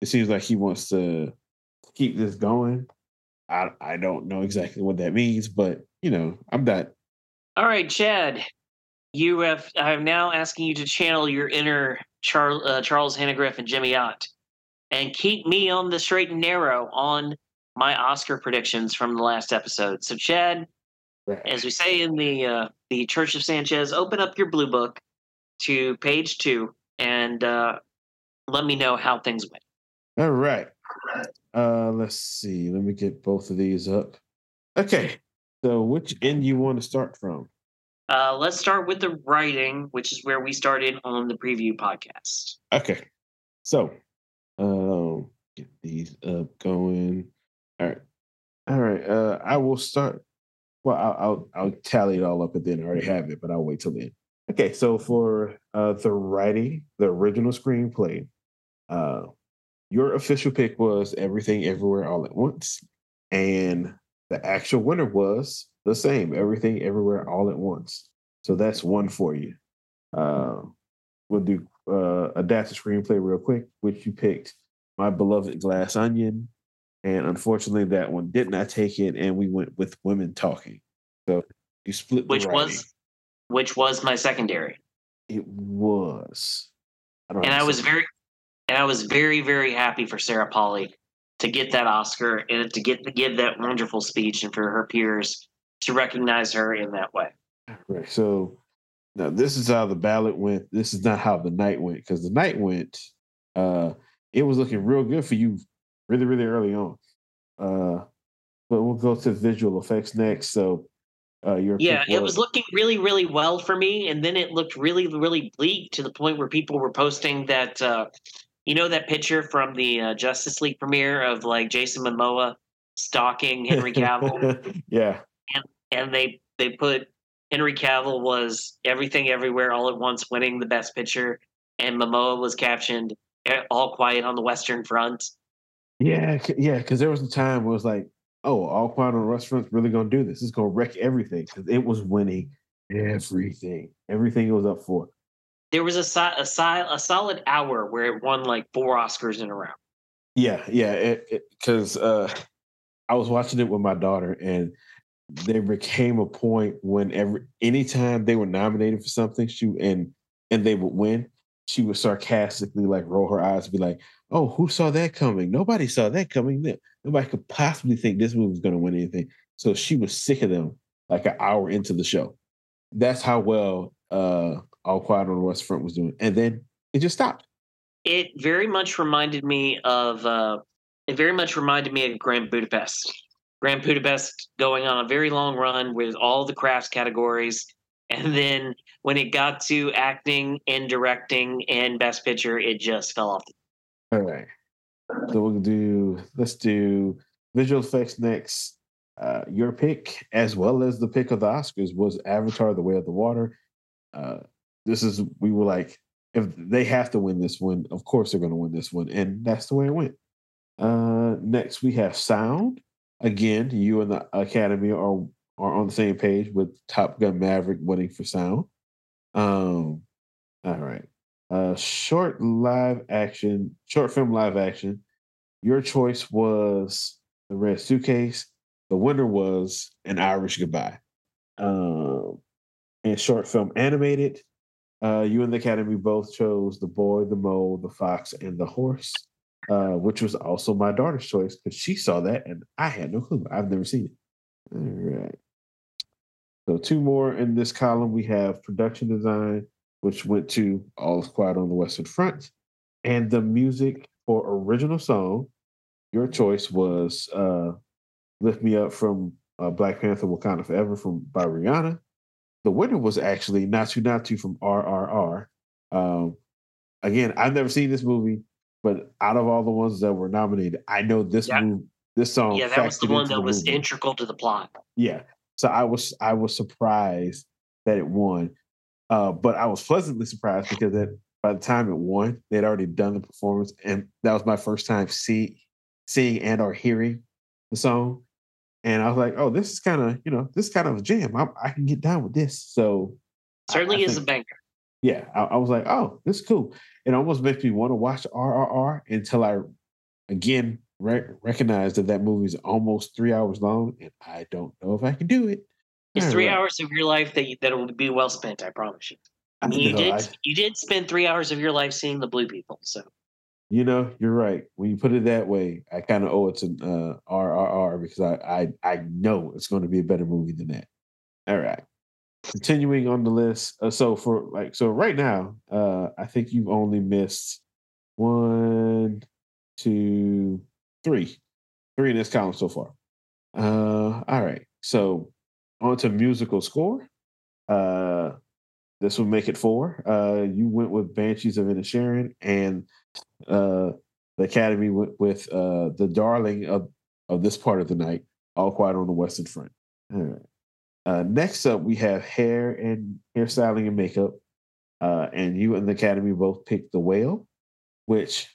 It seems like he wants to keep this going. I I don't know exactly what that means, but you know, I'm not. All right, Chad. You have. I'm now asking you to channel your inner Char, uh, Charles Hannegriff and Jimmy Ott and keep me on the straight and narrow on my Oscar predictions from the last episode. So, Chad, as we say in the uh, the Church of Sanchez, open up your blue book to page two and uh, let me know how things went. All right. Uh, let's see. Let me get both of these up. Okay. So, which end you want to start from? Uh, let's start with the writing, which is where we started on the preview podcast. Okay. So, um, get these up going. All right. All right. Uh, I will start. Well, I'll, I'll, I'll tally it all up and then I already have it, but I'll wait till then. Okay, so for uh, the writing, the original screenplay, uh, your official pick was Everything Everywhere All at Once, and the actual winner was the same, Everything Everywhere All at Once. So that's one for you. Uh, we'll do uh, adapt the screenplay real quick, which you picked My Beloved Glass Onion. And unfortunately, that one did not take it, and we went with Women Talking. So you split Which was which was my secondary. It was. I and I was very and I was very, very happy for Sarah Polley to get that Oscar and to get to give that wonderful speech and for her peers to recognize her in that way. Right. So now this is how the ballot went. This is not how the night went because the night went. Uh, it was looking real good for you, really, really early on. Uh, but we'll go to visual effects next. So, uh, your yeah, it was looking really, really well for me, and then it looked really, really bleak to the point where people were posting that. Uh, you know that picture from the uh, Justice League premiere of like Jason Momoa stalking Henry Cavill. yeah, and and they they put Henry Cavill was everything everywhere all at once winning the best picture and Momoa was captioned all quiet on the western front. Yeah, yeah, because there was a time where it was like, oh, all quiet on restaurant's really gonna do this. It's gonna wreck everything because it was winning everything, everything it was up for. there was a, si- a, si- a solid hour where it won like four Oscars in a row. Yeah, yeah, because uh, I was watching it with my daughter, and there became a point when every anytime they were nominated for something, she and and they would win, she would sarcastically like roll her eyes, and be like, "Oh, who saw that coming? Nobody saw that coming. Nobody could possibly think this movie was going to win anything." So she was sick of them like an hour into the show. That's how well uh, All Quiet on the West Front was doing, and then it just stopped. It very much reminded me of. Uh, it very much reminded me of Grand Budapest. Grand Budapest going on a very long run with all the crafts categories. And then when it got to acting and directing and best picture, it just fell off. All right. So we'll do, let's do visual effects next. Uh, your pick, as well as the pick of the Oscars, was Avatar: The Way of the Water. Uh, this is we were like, if they have to win this one, of course they're going to win this one, and that's the way it went. Uh, next we have sound. Again, you and the Academy are are on the same page with Top Gun Maverick winning for sound. Um, all right. Uh, short live action, short film live action. Your choice was The Red Suitcase. The winner was An Irish Goodbye. Um, and short film animated. Uh, you and the Academy both chose The Boy, the Mole, the Fox, and the Horse uh, which was also my daughter's choice because she saw that and I had no clue. I've never seen it. All right. So two more in this column. We have production design, which went to All is Quiet on the Western Front, and the music for original song. Your choice was uh, "Lift Me Up" from uh, Black Panther: Wakanda Forever from by Rihanna. The winner was actually "Naatu Naatu" from RRR. Um, again, I've never seen this movie. But out of all the ones that were nominated, I know this yep. move, this song. Yeah, that was the one that was movie. integral to the plot. Yeah, so I was I was surprised that it won, uh, but I was pleasantly surprised because that by the time it won, they'd already done the performance, and that was my first time see, seeing and or hearing the song, and I was like, oh, this is kind of you know this is kind of a jam. I, I, can get down with this. So certainly I, I is think, a banger yeah, I, I, was like, oh, this is cool. It almost makes me want to watch RRR until I, again, re- recognize that that movie is almost three hours long, and I don't know if I can do it. It's three right. hours of your life that you, that will be well spent. I promise you. I mean, you did I, you did spend three hours of your life seeing the Blue People, so. You know, you're right. When you put it that way, I kind of owe it to uh, RRR because I, I I know it's going to be a better movie than that. All right continuing on the list. Uh, so for like so right now, uh, I think you've only missed one, two, three, three in this column so far. Uh, all right. So on to musical score. Uh, this will make it four. Uh, you went with Banshees of Inisherin, and uh, the Academy went with uh, the darling of of this part of the night, All Quiet on the Western Front. All right. Uh, next up, we have hair and hairstyling and makeup. Uh, and you and the Academy both picked The Whale, which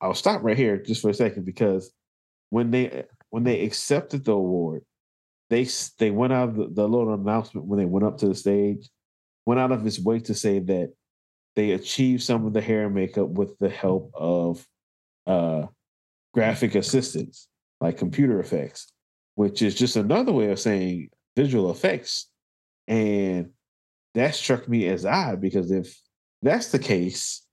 I'll stop right here just for a second because when they when they accepted the award, they they went out of the, the little announcement when they went up to the stage, went out of his way to say that they achieved some of the hair and makeup with the help of uh, graphic assistants like computer effects, which is just another way of saying visual effects. And that struck me as odd because if that's the case,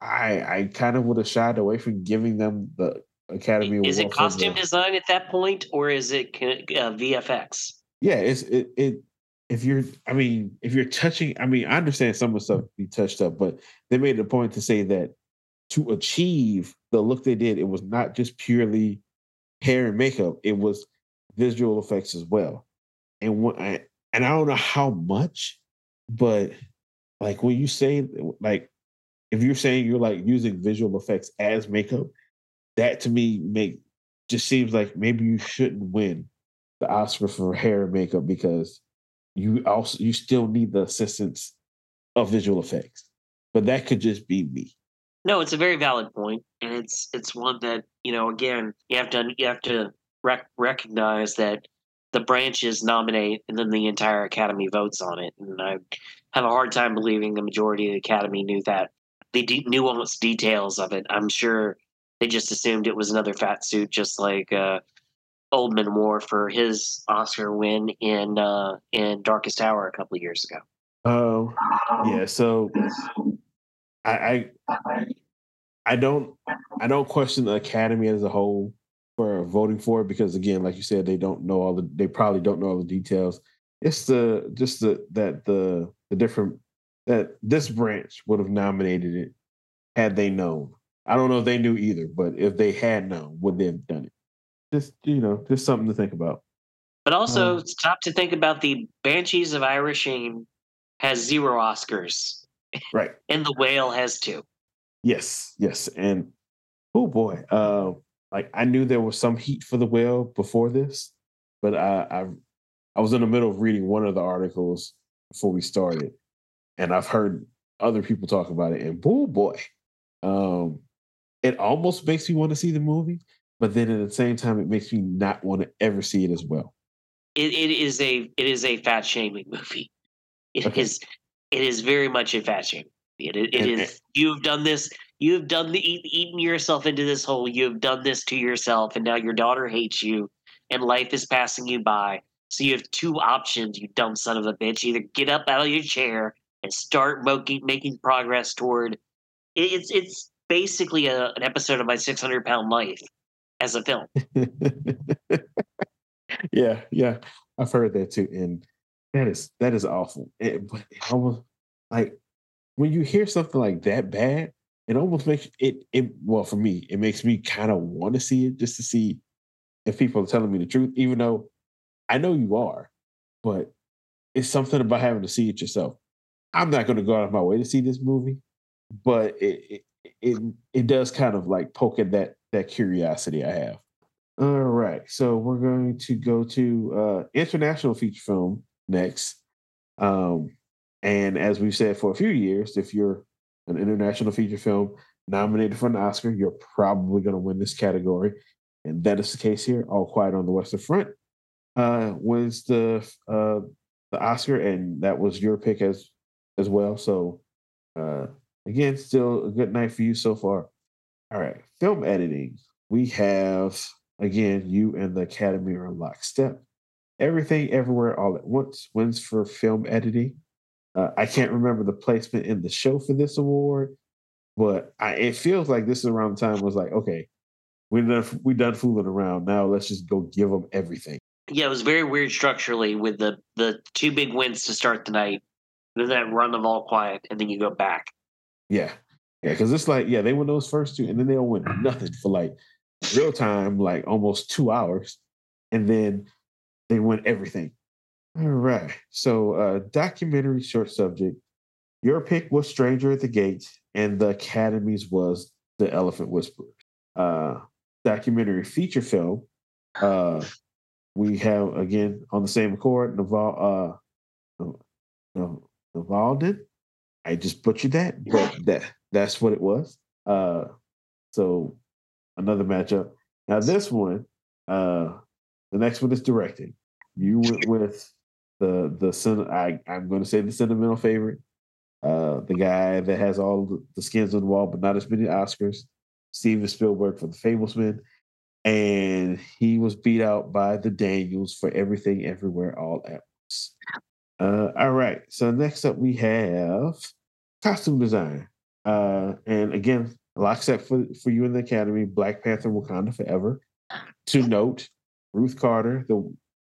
I I kind of would have shied away from giving them the Academy Is it costume the, design at that point, or is it uh, VFX? Yeah, it's it, it. If you're, I mean, if you're touching, I mean, I understand some of the stuff be touched up, but they made a point to say that to achieve the look they did, it was not just purely hair and makeup; it was visual effects as well and when I, and I don't know how much, but like when you say like if you're saying you're like using visual effects as makeup, that to me make just seems like maybe you shouldn't win the Oscar for hair and makeup because you also you still need the assistance of visual effects. But that could just be me. No, it's a very valid point, and it's it's one that you know again you have to you have to rec- recognize that the branches nominate and then the entire academy votes on it. And I have a hard time believing the majority of the academy knew that the de- nuanced details of it. I'm sure they just assumed it was another fat suit, just like uh, Oldman wore for his Oscar win in uh, in Darkest Hour a couple of years ago. Oh, yeah. So I, I I don't I don't question the Academy as a whole for voting for it because again, like you said, they don't know all the they probably don't know all the details. It's the just the that the the different that this branch would have nominated it had they known. I don't know if they knew either, but if they had known, would they have done it? Just you know, just something to think about. But also, um, stop to think about the Banshees of Inisherin has zero Oscars, right? and The Whale has two. Yes, yes, and oh boy, uh, like I knew there was some heat for The Whale before this, but I, I I was in the middle of reading one of the articles before we started, and I've heard other people talk about it, and oh boy, um, it almost makes me want to see the movie, but then at the same time, it makes me not want to ever see it as well. It, it is a it is a fat shaming movie. It okay. is it is very much a fat shaming. It, it, it and, is you've done this. You've done the eat, eaten yourself into this hole. You've done this to yourself, and now your daughter hates you, and life is passing you by. So you have two options, you dumb son of a bitch. Either get up out of your chair and start making making progress toward. It's it's basically a, an episode of my 600 pound life as a film. yeah, yeah, I've heard that too, and that is that is awful. It, but it almost like when you hear something like that bad, it almost makes it. It well for me, it makes me kind of want to see it just to see if people are telling me the truth, even though I know you are. But it's something about having to see it yourself. I'm not going to go out of my way to see this movie, but it, it it it does kind of like poke at that that curiosity I have. All right, so we're going to go to uh, international feature film next. Um, and as we've said for a few years, if you're an international feature film nominated for an Oscar, you're probably going to win this category. And that is the case here. All Quiet on the Western Front uh, wins the uh, the Oscar, and that was your pick as as well. So uh, again, still a good night for you so far. All right, film editing. We have again you and the Academy are in lockstep. Everything, everywhere, all at once wins for film editing. Uh, I can't remember the placement in the show for this award, but I, it feels like this is around the time was like, okay, we done we done fooling around. Now let's just go give them everything. Yeah, it was very weird structurally with the the two big wins to start the night, then that run of all quiet, and then you go back. Yeah, yeah, because it's like yeah, they win those first two, and then they don't win nothing for like real time, like almost two hours, and then they win everything. All right. So, uh, documentary short subject. Your pick was Stranger at the Gate, and the Academy's was The Elephant Whisperer. Uh, documentary feature film. Uh, we have again on the same accord, Naval uh Navalden. I just butchered that, but that that's what it was. Uh, so another matchup. Now this one, uh, the next one is directing. You went with the the I I'm going to say the sentimental favorite, uh, the guy that has all the skins on the wall, but not as many Oscars. Steven Spielberg for The Fabelman, and he was beat out by the Daniels for Everything Everywhere All at Once. Uh, all right, so next up we have costume design, uh, and again, lockstep for for you in the Academy, Black Panther: Wakanda Forever. To note, Ruth Carter, the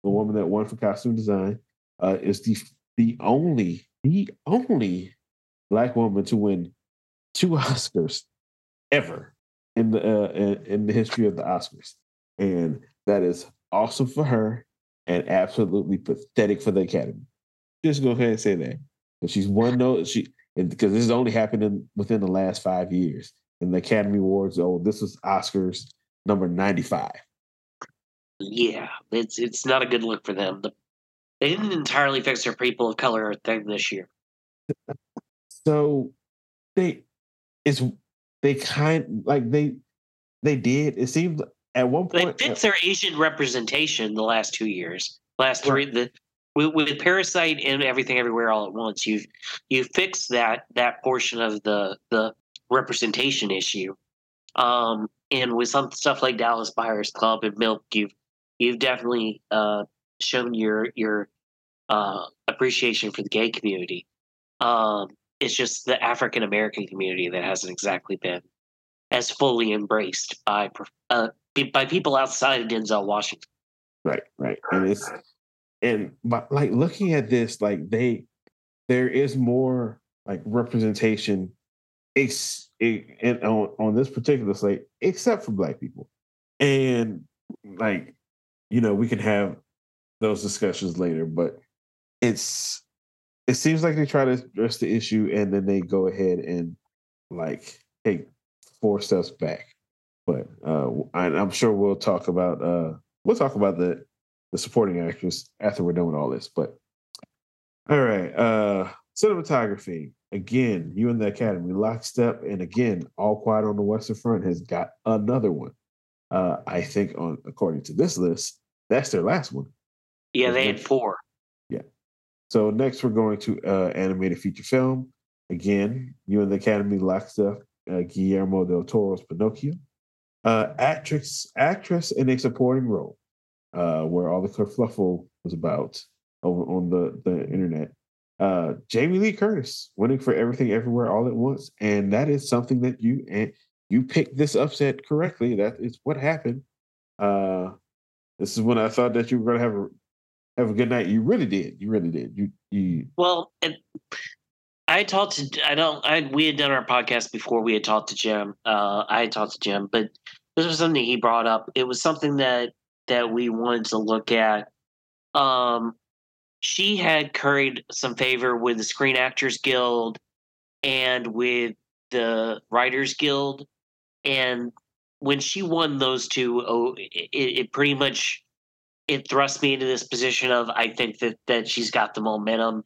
the woman that won for costume design, uh, is the the only the only black woman to win two Oscars ever in the uh, in, in the history of the Oscars, and that is awesome for her and absolutely pathetic for the Academy. Just go ahead and say that. But she's won no she because this has only happened in, within the last five years. In the Academy Awards, oh, this was Oscars number ninety five. Yeah, it's it's not a good look for them. The, they didn't entirely fix their people of color thing this year. So they it's they kind like they they did. It seemed at one point They fixed uh their Asian representation the last two years. Last three, the with, with Parasite and Everything Everywhere All at Once, you've you fixed that that portion of the the representation issue. Um, and with some stuff like Dallas Buyers Club and Milk, you've you've definitely uh, shown your your uh, appreciation for the gay community. Um, it's just the African American community that hasn't exactly been as fully embraced by uh, by people outside of Denzel Washington. Right, right, and it's and but like looking at this, like they there is more like representation, ex, and on on this particular slate, except for black people, and like you know we can have those discussions later, but it's it seems like they try to address the issue and then they go ahead and like take four steps back. But uh, I, am sure we'll talk about uh, we'll talk about the the supporting actress after we're done with all this. But all right, uh, cinematography again. You in the Academy lockstep, and again, All Quiet on the Western Front has got another one. Uh, I think on according to this list, that's their last one. Yeah, they had four. Yeah. So next we're going to uh, animated feature film. Again, you in the Academy lockstep. Uh, Guillermo del Toro's Pinocchio. Uh, actress, actress in a supporting role uh, where all the kerfluffle was about over on the, the internet. Uh, Jamie Lee Curtis winning for everything everywhere all at once. And that is something that you and you picked this upset correctly. That is what happened. Uh, this is when I thought that you were gonna have a have a good night. You really did. You really did. You you well I talked to I don't I we had done our podcast before we had talked to Jim. Uh I had talked to Jim, but this was something he brought up. It was something that that we wanted to look at. Um, she had curried some favor with the Screen Actors Guild and with the Writers Guild, and when she won those two, oh, it, it pretty much it thrust me into this position of I think that that she's got the momentum,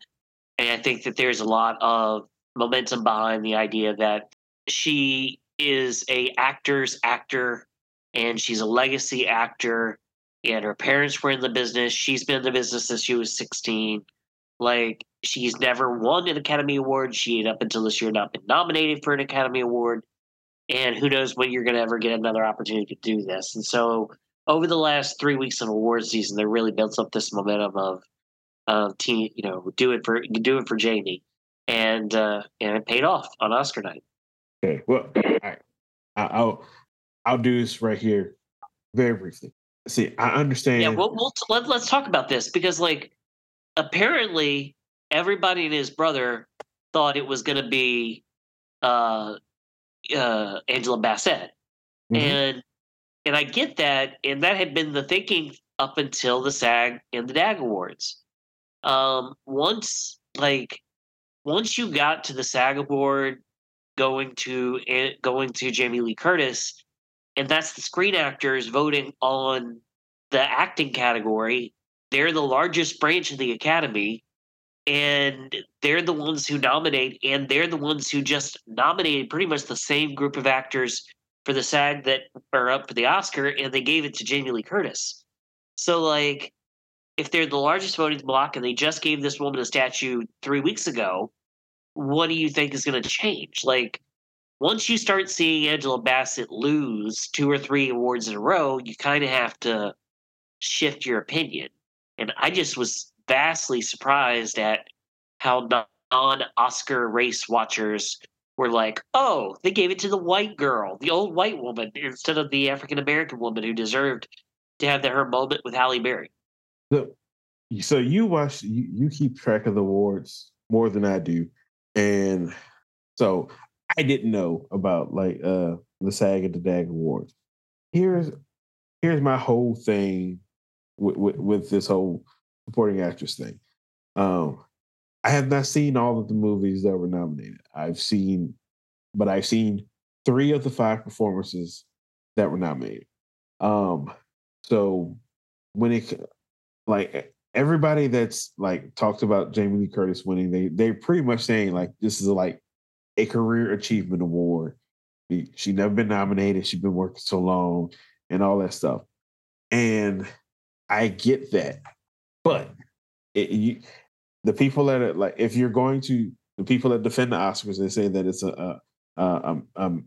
and I think that there's a lot of momentum behind the idea that she is a actor's actor and she's a legacy actor and her parents were in the business. She's been in the business since she was 16. Like, she's never won an Academy Award. She had up until this year not been nominated for an Academy Award. And who knows when you're going to ever get another opportunity to do this. And so, over the last three weeks of award season, they really built up this momentum of, of team, you know, do it for do it for Jamie, and uh, and it paid off on Oscar night. Okay, well, all right. I'll I'll do this right here, very briefly see, I understand. Yeah, we'll, we'll let, let's talk about this because, like, apparently everybody and his brother thought it was going to be uh, uh, Angela Bassett, mm-hmm. and and I get that, and that had been the thinking up until the SAG and the DAG awards. Um, once like once you got to the SAG award, going to eh, going to Jamie Lee Curtis, and that's the screen actors voting on the acting category. They're the largest branch of the academy, and they're the ones who nominate, and they're the ones who just nominated pretty much the same group of actors for the SAG that are up for the Oscar, and they gave it to Jamie Lee Curtis. So, like, if they're the largest voting block and they just gave this woman a statue three weeks ago, what do you think is going to change? Like, once you start seeing Angela Bassett lose two or three awards in a row, you kind of have to shift your opinion. And I just was vastly surprised at how non Oscar race watchers were like, oh, they gave it to the white girl, the old white woman, instead of the African American woman who deserved to have her moment with Halle Berry. So, so you watch, you, you keep track of the awards more than I do. And so I didn't know about like uh the SAG and the DAG awards. Here's here's my whole thing with, with, with this whole supporting actress thing. Um, I have not seen all of the movies that were nominated. I've seen, but I've seen three of the five performances that were nominated. Um, so when it like everybody that's like talked about Jamie Lee Curtis winning, they they're pretty much saying like this is like a career achievement award. She never been nominated. She's been working so long, and all that stuff. And I get that, but it, you, the people that are like, if you're going to the people that defend the Oscars, they say that it's a, a, a um, um,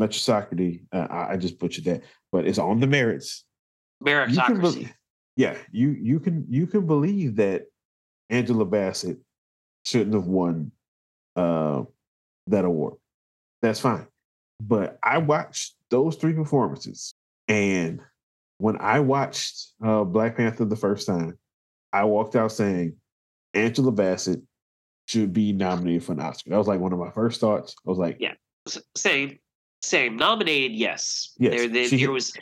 meritocracy. Uh, I, I just butchered that, but it's on the merits. Meritocracy. yeah, you you can you can believe that Angela Bassett shouldn't have won uh, that award. That's fine. But I watched those three performances, and when I watched uh, Black Panther the first time, I walked out saying Angela Bassett should be nominated for an Oscar. That was like one of my first thoughts. I was like, yeah, same, same. Nominated, yes. Yes, there, there, was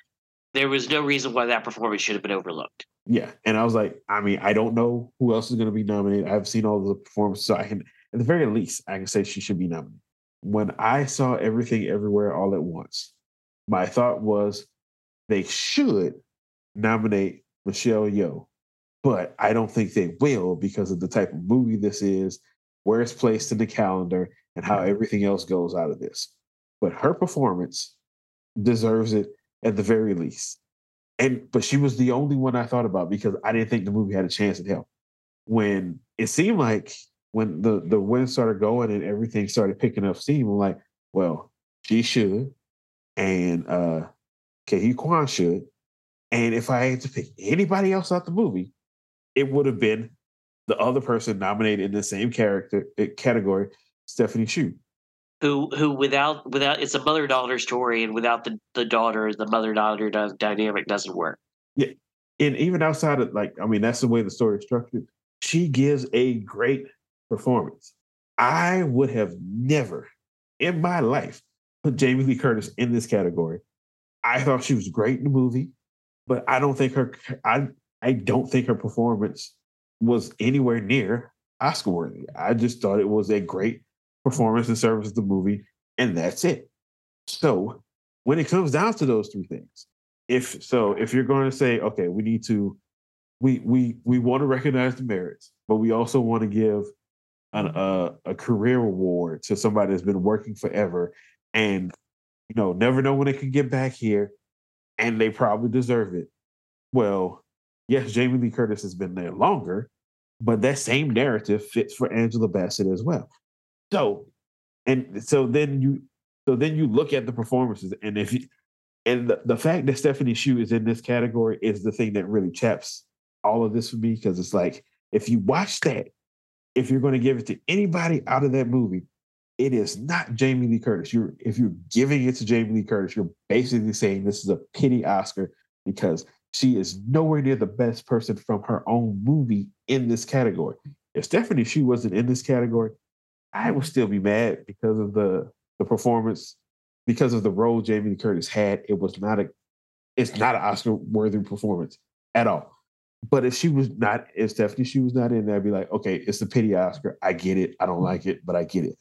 there was no reason why that performance should have been overlooked. Yeah, and I was like, I mean, I don't know who else is going to be nominated. I've seen all the performances, so I can, at the very least, I can say she should be nominated. When I saw everything everywhere all at once, my thought was they should nominate Michelle Yeoh, but I don't think they will because of the type of movie this is, where it's placed in the calendar, and how everything else goes out of this. But her performance deserves it at the very least and but she was the only one I thought about because I didn't think the movie had a chance at hell. When it seemed like when the the wind started going and everything started picking up steam, I'm like, well, she should, and uh Ke Huy Quan should, and if I had to pick anybody else out the movie, it would have been the other person nominated in the same character eh, category, Stephanie Hsu. Who who without without it's a mother daughter story, and without the the daughter, the mother daughter dynamic doesn't work. Yeah and even outside of like, I mean, that's the way the story is structured. She gives a great performance. I would have never in my life put Jamie Lee Curtis in this category. I thought she was great in the movie, but I don't think her I I don't think her performance was anywhere near Oscar worthy. I just thought it was a great performance in service of the movie, and that's it. So when it comes down to those three things, if so, if you're going to say, okay, we need to, we we we want to recognize the merits, but we also want to give an, a a career award to somebody that's been working forever, and you know never know when they can get back here, and they probably deserve it. Well, yes, Jamie Lee Curtis has been there longer, but that same narrative fits for Angela Bassett as well. So, and so then you, so then you look at the performances, and if you, and the, the fact that Stephanie Hsu is in this category is the thing that really chaps all of this for me because it's like if you watch that, if you're going to give it to anybody out of that movie, it is not Jamie Lee Curtis. You're if you're giving it to Jamie Lee Curtis, you're basically saying this is a pity Oscar because she is nowhere near the best person from her own movie in this category. If Stephanie Hsu wasn't in this category, I would still be mad because of the the performance, because of the role Jamie Lee Curtis had. It was not a, it's not an Oscar worthy performance at all. But if she was not, if Stephanie she was not in there, I'd be like, okay, it's a pity Oscar. I get it. I don't mm-hmm. like it, but I get it.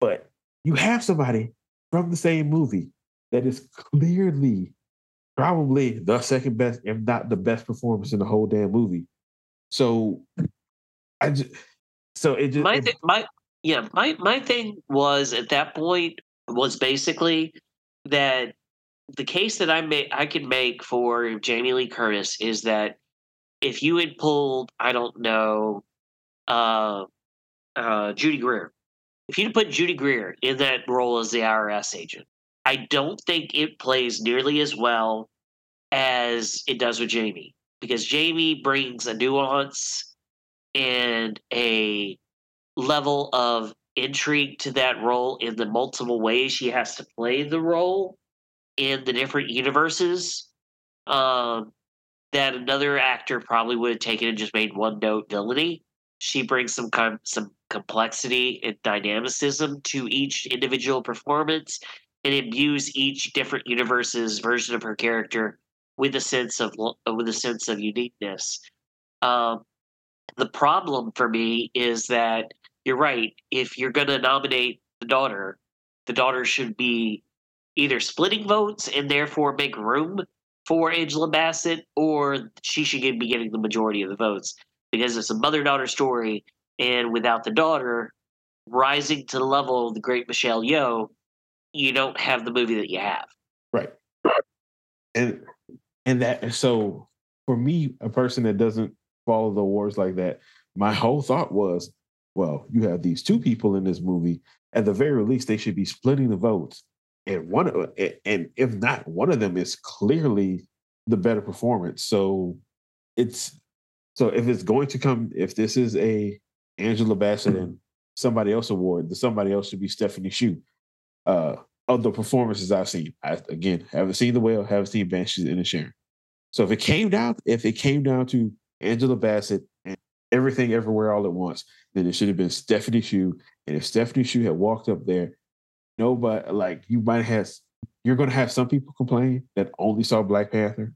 But you have somebody from the same movie that is clearly probably the second best, if not the best performance in the whole damn movie. So I just so it just my it- my yeah my my thing was at that point was basically that the case that I made I could make for Jamie Lee Curtis is that if you had pulled I don't know uh uh Judy Greer if you'd put Judy Greer in that role as the IRS agent I don't think it plays nearly as well as it does with Jamie because Jamie brings a nuance and a level of intrigue to that role in the multiple ways she has to play the role in the different universes. Um, that another actor probably would have taken and just made one note villainy. She brings some kind some complexity and dynamicism to each individual performance and imbues each different universe's version of her character with a sense of with a sense of uniqueness. Um, the problem for me is that you're right. If you're going to nominate the daughter, the daughter should be either splitting votes and therefore make room for Angela Bassett, or she should be getting the majority of the votes because it's a mother daughter story. And without the daughter rising to the level of the great Michelle Yeoh, you don't have the movie that you have. Right. And and that so for me, a person that doesn't follow the awards like that, my whole thought was, well, you have these two people in this movie. At the very least, they should be splitting the votes. And one, of and if not, one of them is clearly the better performance. So it's so if it's going to come, if this is a Angela Bassett and somebody else award, the somebody else should be Stephanie Hsu. Uh, of the performances I've seen, I again haven't seen the whale, haven't seen Banshees Inisherin. So if it came down, if it came down to Angela Bassett and everything everywhere all at once, then it should have been Stephanie Hsu. And if Stephanie Hsu had walked up there, nobody like you might have you're gonna have some people complain that only saw Black Panther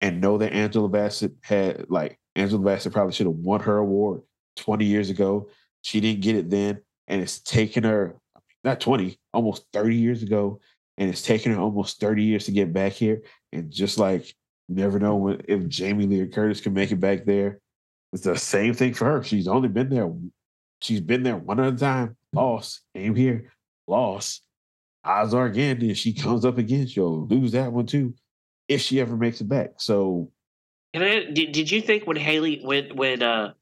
and know that Angela Bassett had like Angela Bassett probably should have won her award 20 years ago. She didn't get it then, and it's taken her not 20, almost 30 years ago, and it's taken her almost 30 years to get back here. And just like you never know when if Jamie Lee Curtis can make it back there. It's the same thing for her. She's only been there. She's been there one other time. Lost. Came here. Lost. Odds are again, if she comes up again, she'll lose that one too, if she ever makes it back. So did, did you think when Haley when when uh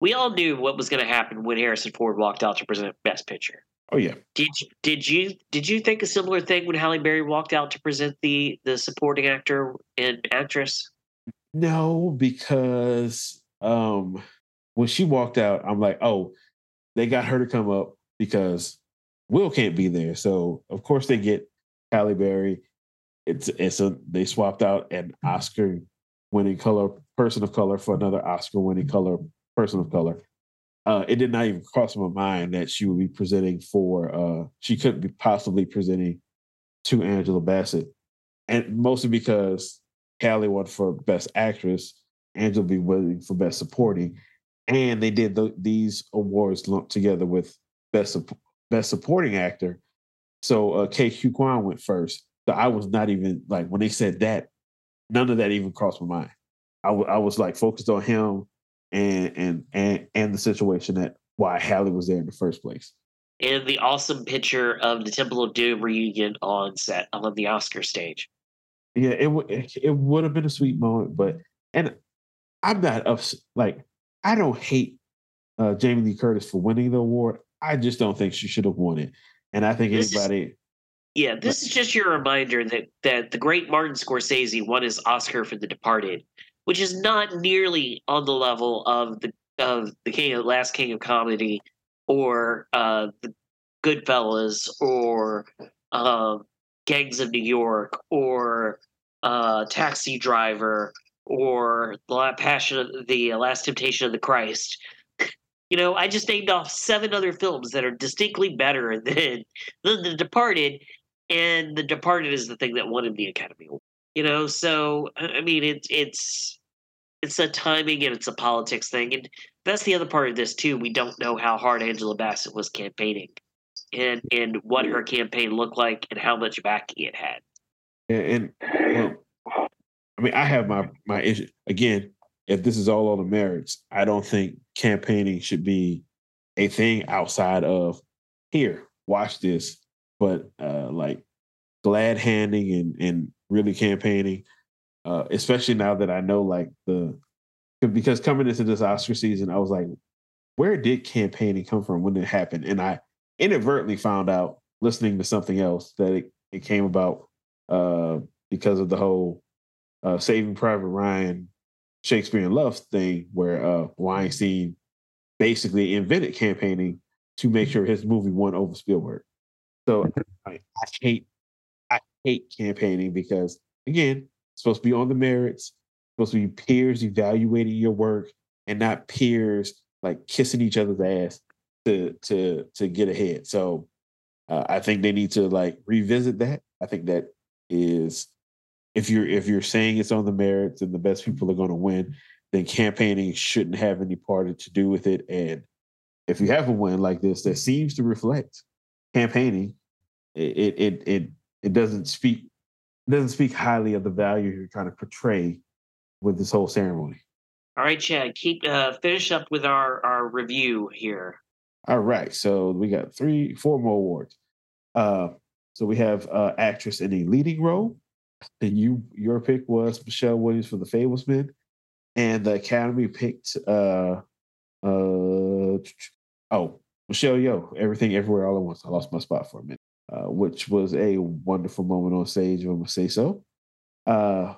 we all knew what was going to happen when Harrison Ford walked out to present Best Picture? Oh yeah. Did you, did you did you think a similar thing when Halle Berry walked out to present the the supporting actor and actress? No, because um when she walked out, I'm like, oh, they got her to come up because Will can't be there. So of course they get Halle Berry. It's it's a they swapped out an Oscar winning color person of color for another Oscar winning color person of color uh, it did not even cross my mind that she would be presenting for. Uh, she couldn't be possibly presenting to Angela Bassett, and mostly because Halle won for Best Actress, Angela be winning for Best Supporting, and they did the, these awards lumped together with Best Best Supporting Actor. So uh, Huy Quan went first. So I was not even like when they said that, none of that even crossed my mind. I, w- I was like focused on him and and and and the situation that why Halle was there in the first place. And the awesome picture of the Temple of Doom reunion on set on the Oscar stage. Yeah, it would it would have been a sweet moment, but and I'm not upset. Like I don't hate uh, Jamie Lee Curtis for winning the award. I just don't think she should have won it. And I think this anybody. Is, yeah, this is just your reminder that that the great Martin Scorsese won his Oscar for The Departed, which is not nearly on the level of the of the King of Last King of Comedy or uh, the Goodfellas or uh, Gangs of New York or uh, Taxi Driver or the Passion of the Last Temptation of the Christ. You know, I just named off seven other films that are distinctly better than, than The Departed, and The Departed is the thing that won him the Academy Award. You know, so I mean, it's it's it's a timing and it's a politics thing, and that's the other part of this too. We don't know how hard Angela Bassett was campaigning, and and what her campaign looked like, and how much backing it had. And, and well, I mean, I have my my issue again. If this is all on the merits, I don't think campaigning should be a thing outside of here. Watch this, but uh like glad handing and and really campaigning, uh, especially now that I know like the because coming into this Oscar season, I was like, where did campaigning come from when it happened? And I inadvertently found out listening to something else that it, it came about uh, because of the whole uh, Saving Private Ryan Shakespeare in Love thing, where uh, Weinstein basically invented campaigning to make sure his movie won over Spielberg. So I, I hate I hate campaigning because again, it's supposed to be on the merits, supposed to be peers evaluating your work and not peers like kissing each other's ass to to to get ahead. So uh, I think they need to like revisit that. I think that is if you're if you're saying it's on the merits and the best people are going to win, then campaigning shouldn't have any part to do with it. And if you have a win like this that seems to reflect campaigning, it it it it doesn't speak it doesn't speak highly of the value you're trying to portray with this whole ceremony. All right, Chad, keep uh, finish up with our our review here. All right, so we got three, four more awards. Uh, so we have uh, actress in a leading role, you your pick was Michelle Williams for The Fabelmans, and the Academy picked uh uh oh Michelle Yeoh, Everything Everywhere All at Once. I lost my spot for a minute, uh, which was a wonderful moment on stage. If I must say so. Uh,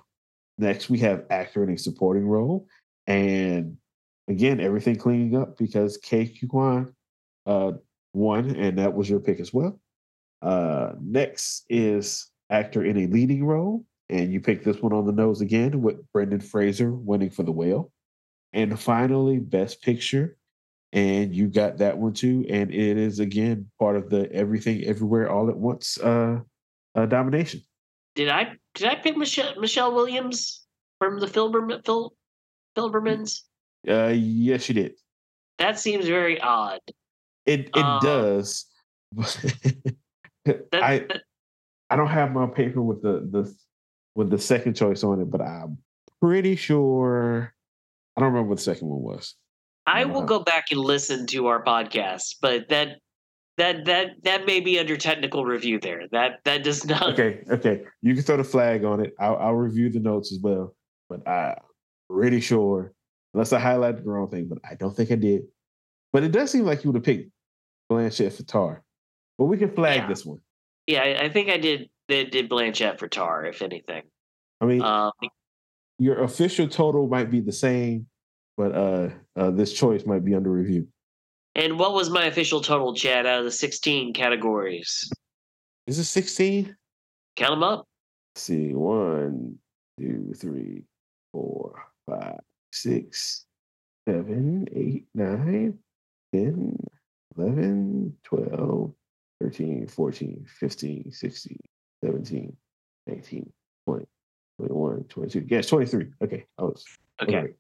next, we have actor in a supporting role, and again, everything cleaning up because Huy Quan uh, won, and that was your pick as well. Uh, next is actor in a leading role, and you picked this one on the nose again with Brendan Fraser winning for The Whale. And finally, Best Picture, and you got that one too. And it is again part of the Everything Everywhere All at Once uh, uh domination. Did I did I pick Michelle Michelle Williams from the Filberman Phil Filbermans? Uh, yes, you did. That seems very odd. It it um, does. that, I that, I don't have my paper with the the with the second choice on it, but I'm pretty sure I don't remember what the second one was. I will go back and listen to our podcast, but that that that that may be under technical review there. That that does not. Okay, okay. You can throw the flag on it. I'll, I'll review the notes as well, but I'm pretty sure, unless I highlighted the wrong thing, but I don't think I did. But it does seem like you would have picked Blanchett for Tar. But we can flag yeah. this one. Yeah, I, I think I did. Did, did Blanchett for Tar, if anything. I mean, um, your official total might be the same, but uh, uh, this choice might be under review. And what was my official total, Chad, out of the 16 categories? Is it 16? Count them up. Let's see. One, two, three, four, five, six, seven, eight, nine, 10, 11, 12, 13, 14, 15, 16, 17, 19, 20, 21, 22. Yes, 23. Okay. I was okay. Okay.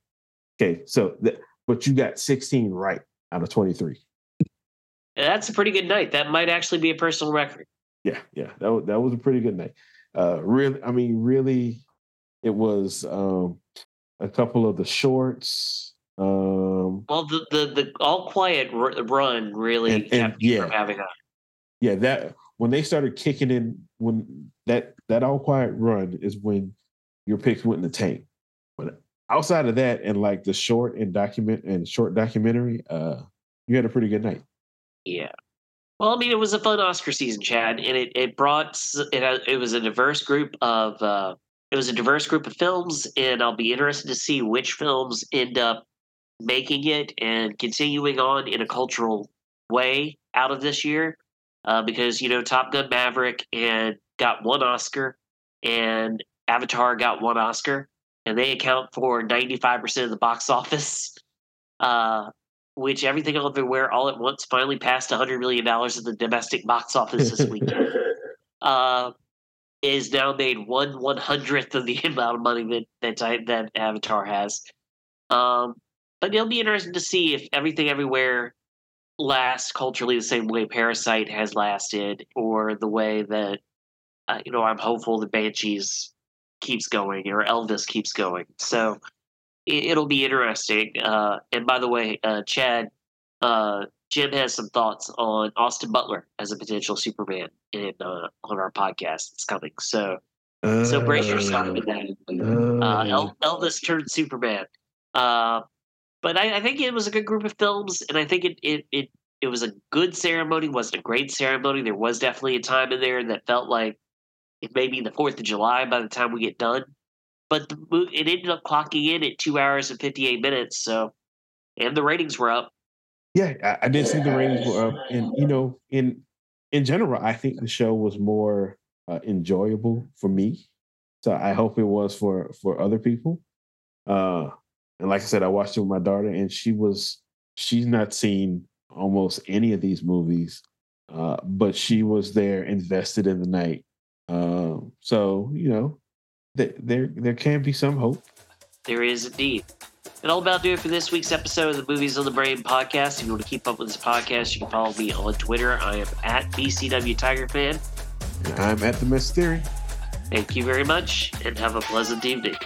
okay. So, th- but you got 16 right out of 23. That's a pretty good night. That might actually be a personal record. Yeah. Yeah. That was, that was a pretty good night. Uh, really, I mean, really, it was um, a couple of the shorts. Um, well, the, the, the all quiet r- run really and, and, kept yeah. from having a yeah, that when they started kicking in, when that that all quiet run is when your picks went in the tank. But outside of that, and like the short and document and short documentary, uh, you had a pretty good night. Yeah. Well, I mean, it was a fun Oscar season, Chad, and it it brought it. It was a diverse group of uh, it was a diverse group of films, and I'll be interested to see which films end up making it and continuing on in a cultural way out of this year uh, because you know Top Gun Maverick and got one Oscar, and Avatar got one Oscar, and they account for ninety five percent of the box office. Uh, which everything everywhere all at once finally passed hundred million dollars in the domestic box office this weekend. uh, is now made one one hundredth of the amount of money that that that Avatar has. Um, but it'll be interesting to see if everything everywhere last culturally the same way Parasite has lasted, or the way that uh, you know I'm hopeful the Banshees keeps going or Elvis keeps going. So it, will be interesting. Uh, and by the way, uh, Chad, uh, Jim has some thoughts on Austin Butler as a potential Superman in uh, on our podcast. It's coming. So. so brace yourself with that. Uh, El- Elvis turned Superman. But I, I, think it was a good group of films, and I think it it it, it was a good ceremony. wasn't a great ceremony. There was definitely a time in there that felt like it may be the Fourth of July by the time we get done. But the, it ended up clocking in at two hours and fifty eight minutes. So, and the ratings were up. Yeah, I, I did see the ratings were up, and you know, in in general, I think the show was more uh, enjoyable for me. So I hope it was for for other people. Uh, and like I said, I watched it with my daughter, and she was she's not seen almost any of these movies, uh, but she was there invested in the night. Um, so you know, th- there there can be some hope. There is indeed. And all about do it for this week's episode of the Movies on the Brain podcast. If you want to keep up with this podcast, you can follow me on Twitter. I am at BCW Tiger Fan. And I'm at the Mystery. Thank you very much, and have a pleasant evening.